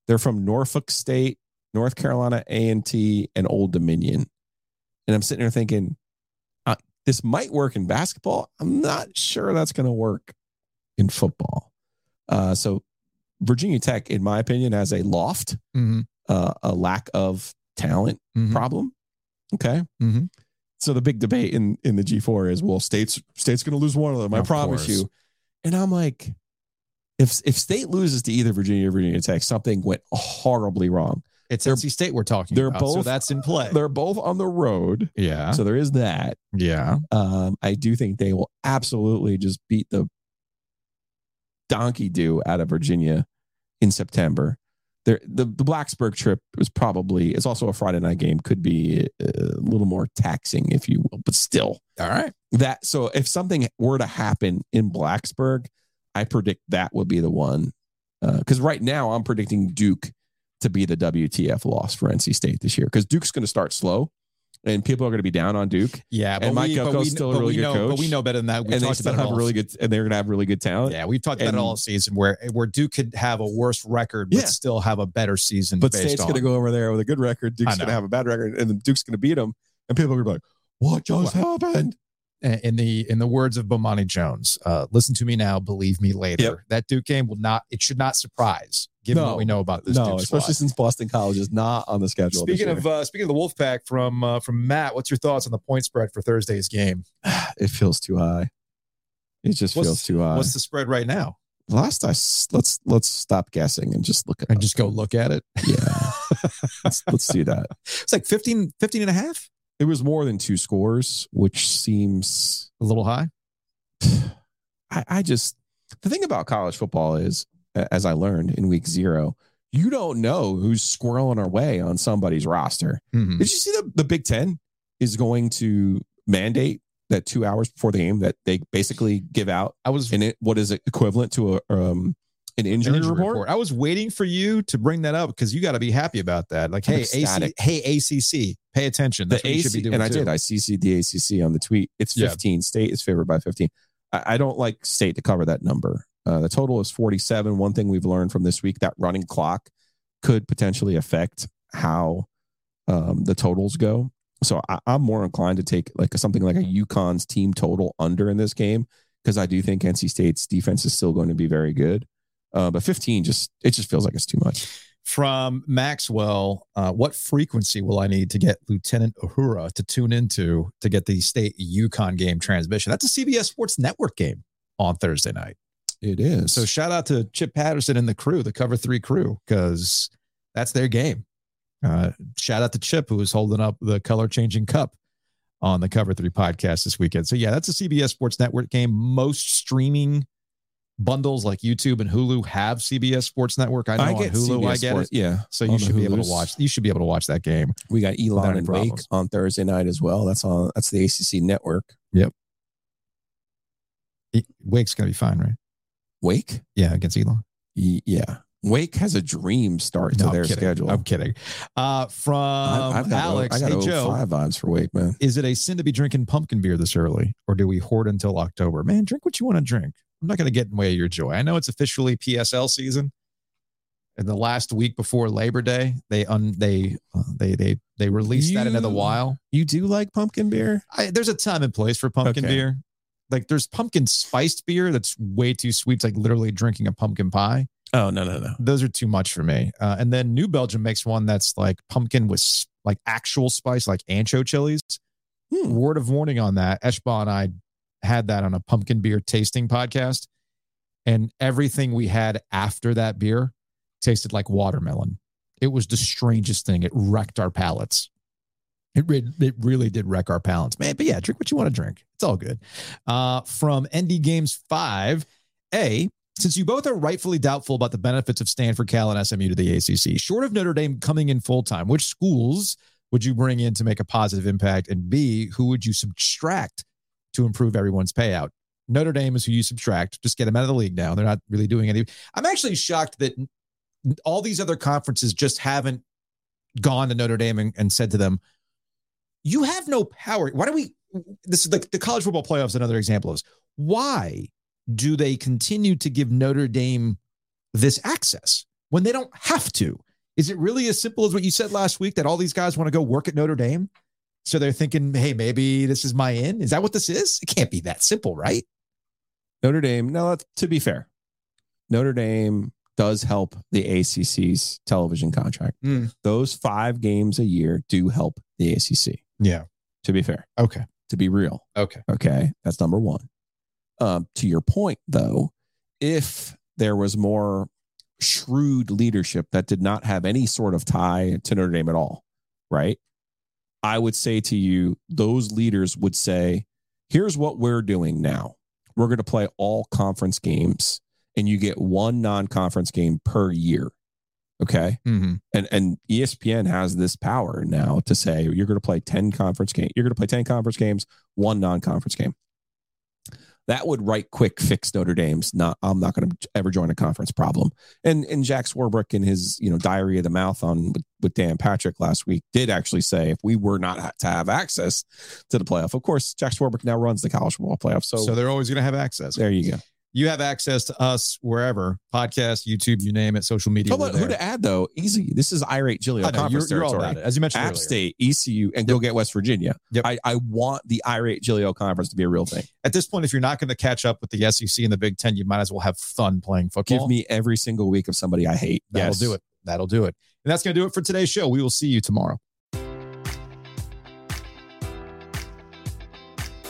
They're from Norfolk State, North Carolina A&T, and Old Dominion. And I'm sitting there thinking, this might work in basketball. I'm not sure that's going to work in football. Uh, so Virginia Tech, in my opinion, has a loft, Mhm. uh, a lack of talent Mhm. problem. Okay. Mhm. So the big debate in in the G4 is, well, state's state's going to lose one of them. I Of promise course. you. And I'm like, if if state loses to either Virginia or Virginia Tech, something went horribly wrong. It's They're- NC State we're talking they're about. so both- that's in play. They're both on the road, Yeah. so there is that. yeah. Um, I do think they will absolutely just beat the donkey do out of Virginia in September. There, the the Blacksburg trip was probably it's also a Friday night game. Could be a little more taxing, if you will, but still All right. that. So if something were to happen in Blacksburg, I predict that would be the one. Because right now I'm predicting Duke to be the WTF loss for NC State this year. Because Duke's going to start slow, and people are going to be down on Duke. Yeah, but And Mike we, Elko's still a really good know, But coach. we know better than that. We and they talked still about have really good, and they're going to have really good talent. Yeah, we've talked about And- it all season where where Duke could have a worse record but Yeah. still have a better season. But State's going to go over there with a good record. Duke's going to have a bad record, and Duke's going to beat them. And people are going to be like, "What just happened?" in the in the words of Bomani Jones. Uh, listen to me now, believe me later. Yep. That Duke game will not. It should not surprise, given No. what we know about this. No, Duke especially squad. since Boston College is not on the schedule. Speaking of uh, speaking of the Wolfpack from uh, from Matt, what's your thoughts on the point spread for Thursday's game? it feels too high. It just What's- feels too high. What's the spread right now? last I s- let's let's stop guessing and just look at And just go look at it. yeah. let's, let's do that. It's like 15, 15 and a half, It was more than two scores, which seems a little high. I, I just the thing about college football is, a- as I learned in week zero, you don't know who's squirreling our way on somebody's roster. Mhm. Did you see the, the Big Ten is going to mandate that two hours before the game that they basically give out I was in it what is it equivalent to a um an an injury, injury report? report. I was waiting for you to bring that up because you got to be happy about that. Like, I'm hey, AC, hey, ACC, pay attention. That's the AC, should be doing. and I too. did. I CC'd the ACC on the tweet. It's Yeah. 15. State is favored by 15. I, I don't like state to cover that number. Uh, the total is 47. One thing we've learned from this week that running clock could potentially affect how um, the totals go. So I, I'm more inclined to take like something like a UConn's team total under in this game because I do think NC State's defense is still going to be very good. Uh, but 15 just it just feels like it's too much. From Maxwell, uh, what frequency will I need to get Lieutenant Uhura to tune into to get the state UConn game transmission? That's a CBS Sports Network game on Thursday night. It is. So shout out to Chip Patterson and the crew, the Cover Three crew, because that's their game. Uh, shout out to Chip, who is holding up the color changing cup on the Cover Three podcast this weekend. So yeah, that's a CBS Sports Network game. Most streaming bundles like YouTube and Hulu have CBS Sports Network. I know on Hulu, I get Sports, it. Yeah. So you should be able to watch. You should be able to watch that game. We got Elon and Wake on Thursday night as well. That's on that's the ACC network. E- Wake's gonna be fine, right? Wake? Yeah, against Elon. Y- Yeah. Wake has a dream start to I'm their kidding. schedule. I'm kidding. Uh, from I- I've got Alex, I got hey Joe, five vibes for Wake, man. is it a sin to be drinking pumpkin beer this early, or do we hoard until October? Man, drink what you want to drink. I'm not going to get in the way of your joy. I know it's officially PSL season, and the last week before Labor Day, they un they uh, they they they released that into the You- wild. You do like pumpkin beer? I, there's a time and place for pumpkin Okay. beer. Like there's pumpkin spiced beer that's way too sweet. It's like literally drinking a pumpkin pie. Oh no, no, no. Those are too much for me. Uh, and then New Belgium makes one that's like pumpkin with like actual spice, like ancho chilies. Hmm. Word of warning on that. Eshba and I had that on a pumpkin beer tasting podcast, and everything we had after that beer tasted like watermelon. It was the strangest thing. It wrecked our palates. It, re- it really did wreck our palates, man. But yeah, drink what you want to drink. It's all good. Uh, from ND Games 5, A, since you both are rightfully doubtful about the benefits of Stanford, Cal, and SMU to the ACC, short of Notre Dame coming in full time, which schools would you bring in to make a positive impact? And B, who would you subtract to improve everyone's payout? Notre Dame is who you subtract. Just get them out of the league now. They're not really doing any. I'm actually shocked that all these other conferences just haven't gone to Notre Dame and, and said to them, you have no power. Why do we? This is like the college football playoffs. Another example of this. Why do they continue to give Notre Dame this access when they don't have to? Is it really as simple as what you said last week that all these guys want to go work at Notre Dame? So they're thinking, hey, maybe this is my in. Is that what this is? It can't be that simple, right? Notre Dame, no, to be fair, Notre Dame does help the ACC's television contract. Mm. Those five games a year do help the ACC, Yeah. to be fair, Okay. to be real. Okay. Okay. That's number one. Um, to your point, though, if there was more shrewd leadership that did not have any sort of tie to Notre Dame at all, right? I would say to you, those leaders would say, here's what we're doing now. We're going to play all conference games and you get one non-conference game per year. Okay. Mm-hmm. And and ESPN has this power now to say you're going to play 10 conference games. You're going to play 10 conference games, one non-conference game. That would right quick fix Notre Dame's not I'm not going to ever join a conference problem. And and Jack Swarbrick in his, you know, diary of the mouth on with, with Dan Patrick last week did actually say if we were not to have access to the playoff. Of course, Jack Swarbrick now runs the college football playoff. So, So, they're always going to have access. there you go. You have access to us wherever podcast, YouTube, you name it, social media. About who to add though? Easy. This is irate Giglio I know, conference you're, you're all about it, as you mentioned App earlier. State, ECU, and go get West Virginia. Yep. I, I want the irate Giglio conference to be a real thing. At this point, if you're not going to catch up with the SEC and the Big Ten, you might as well have fun playing football. Give me every single week of somebody I hate. That'll Yes. do it. That'll do it. And that's going to do it for today's show. We will see you tomorrow.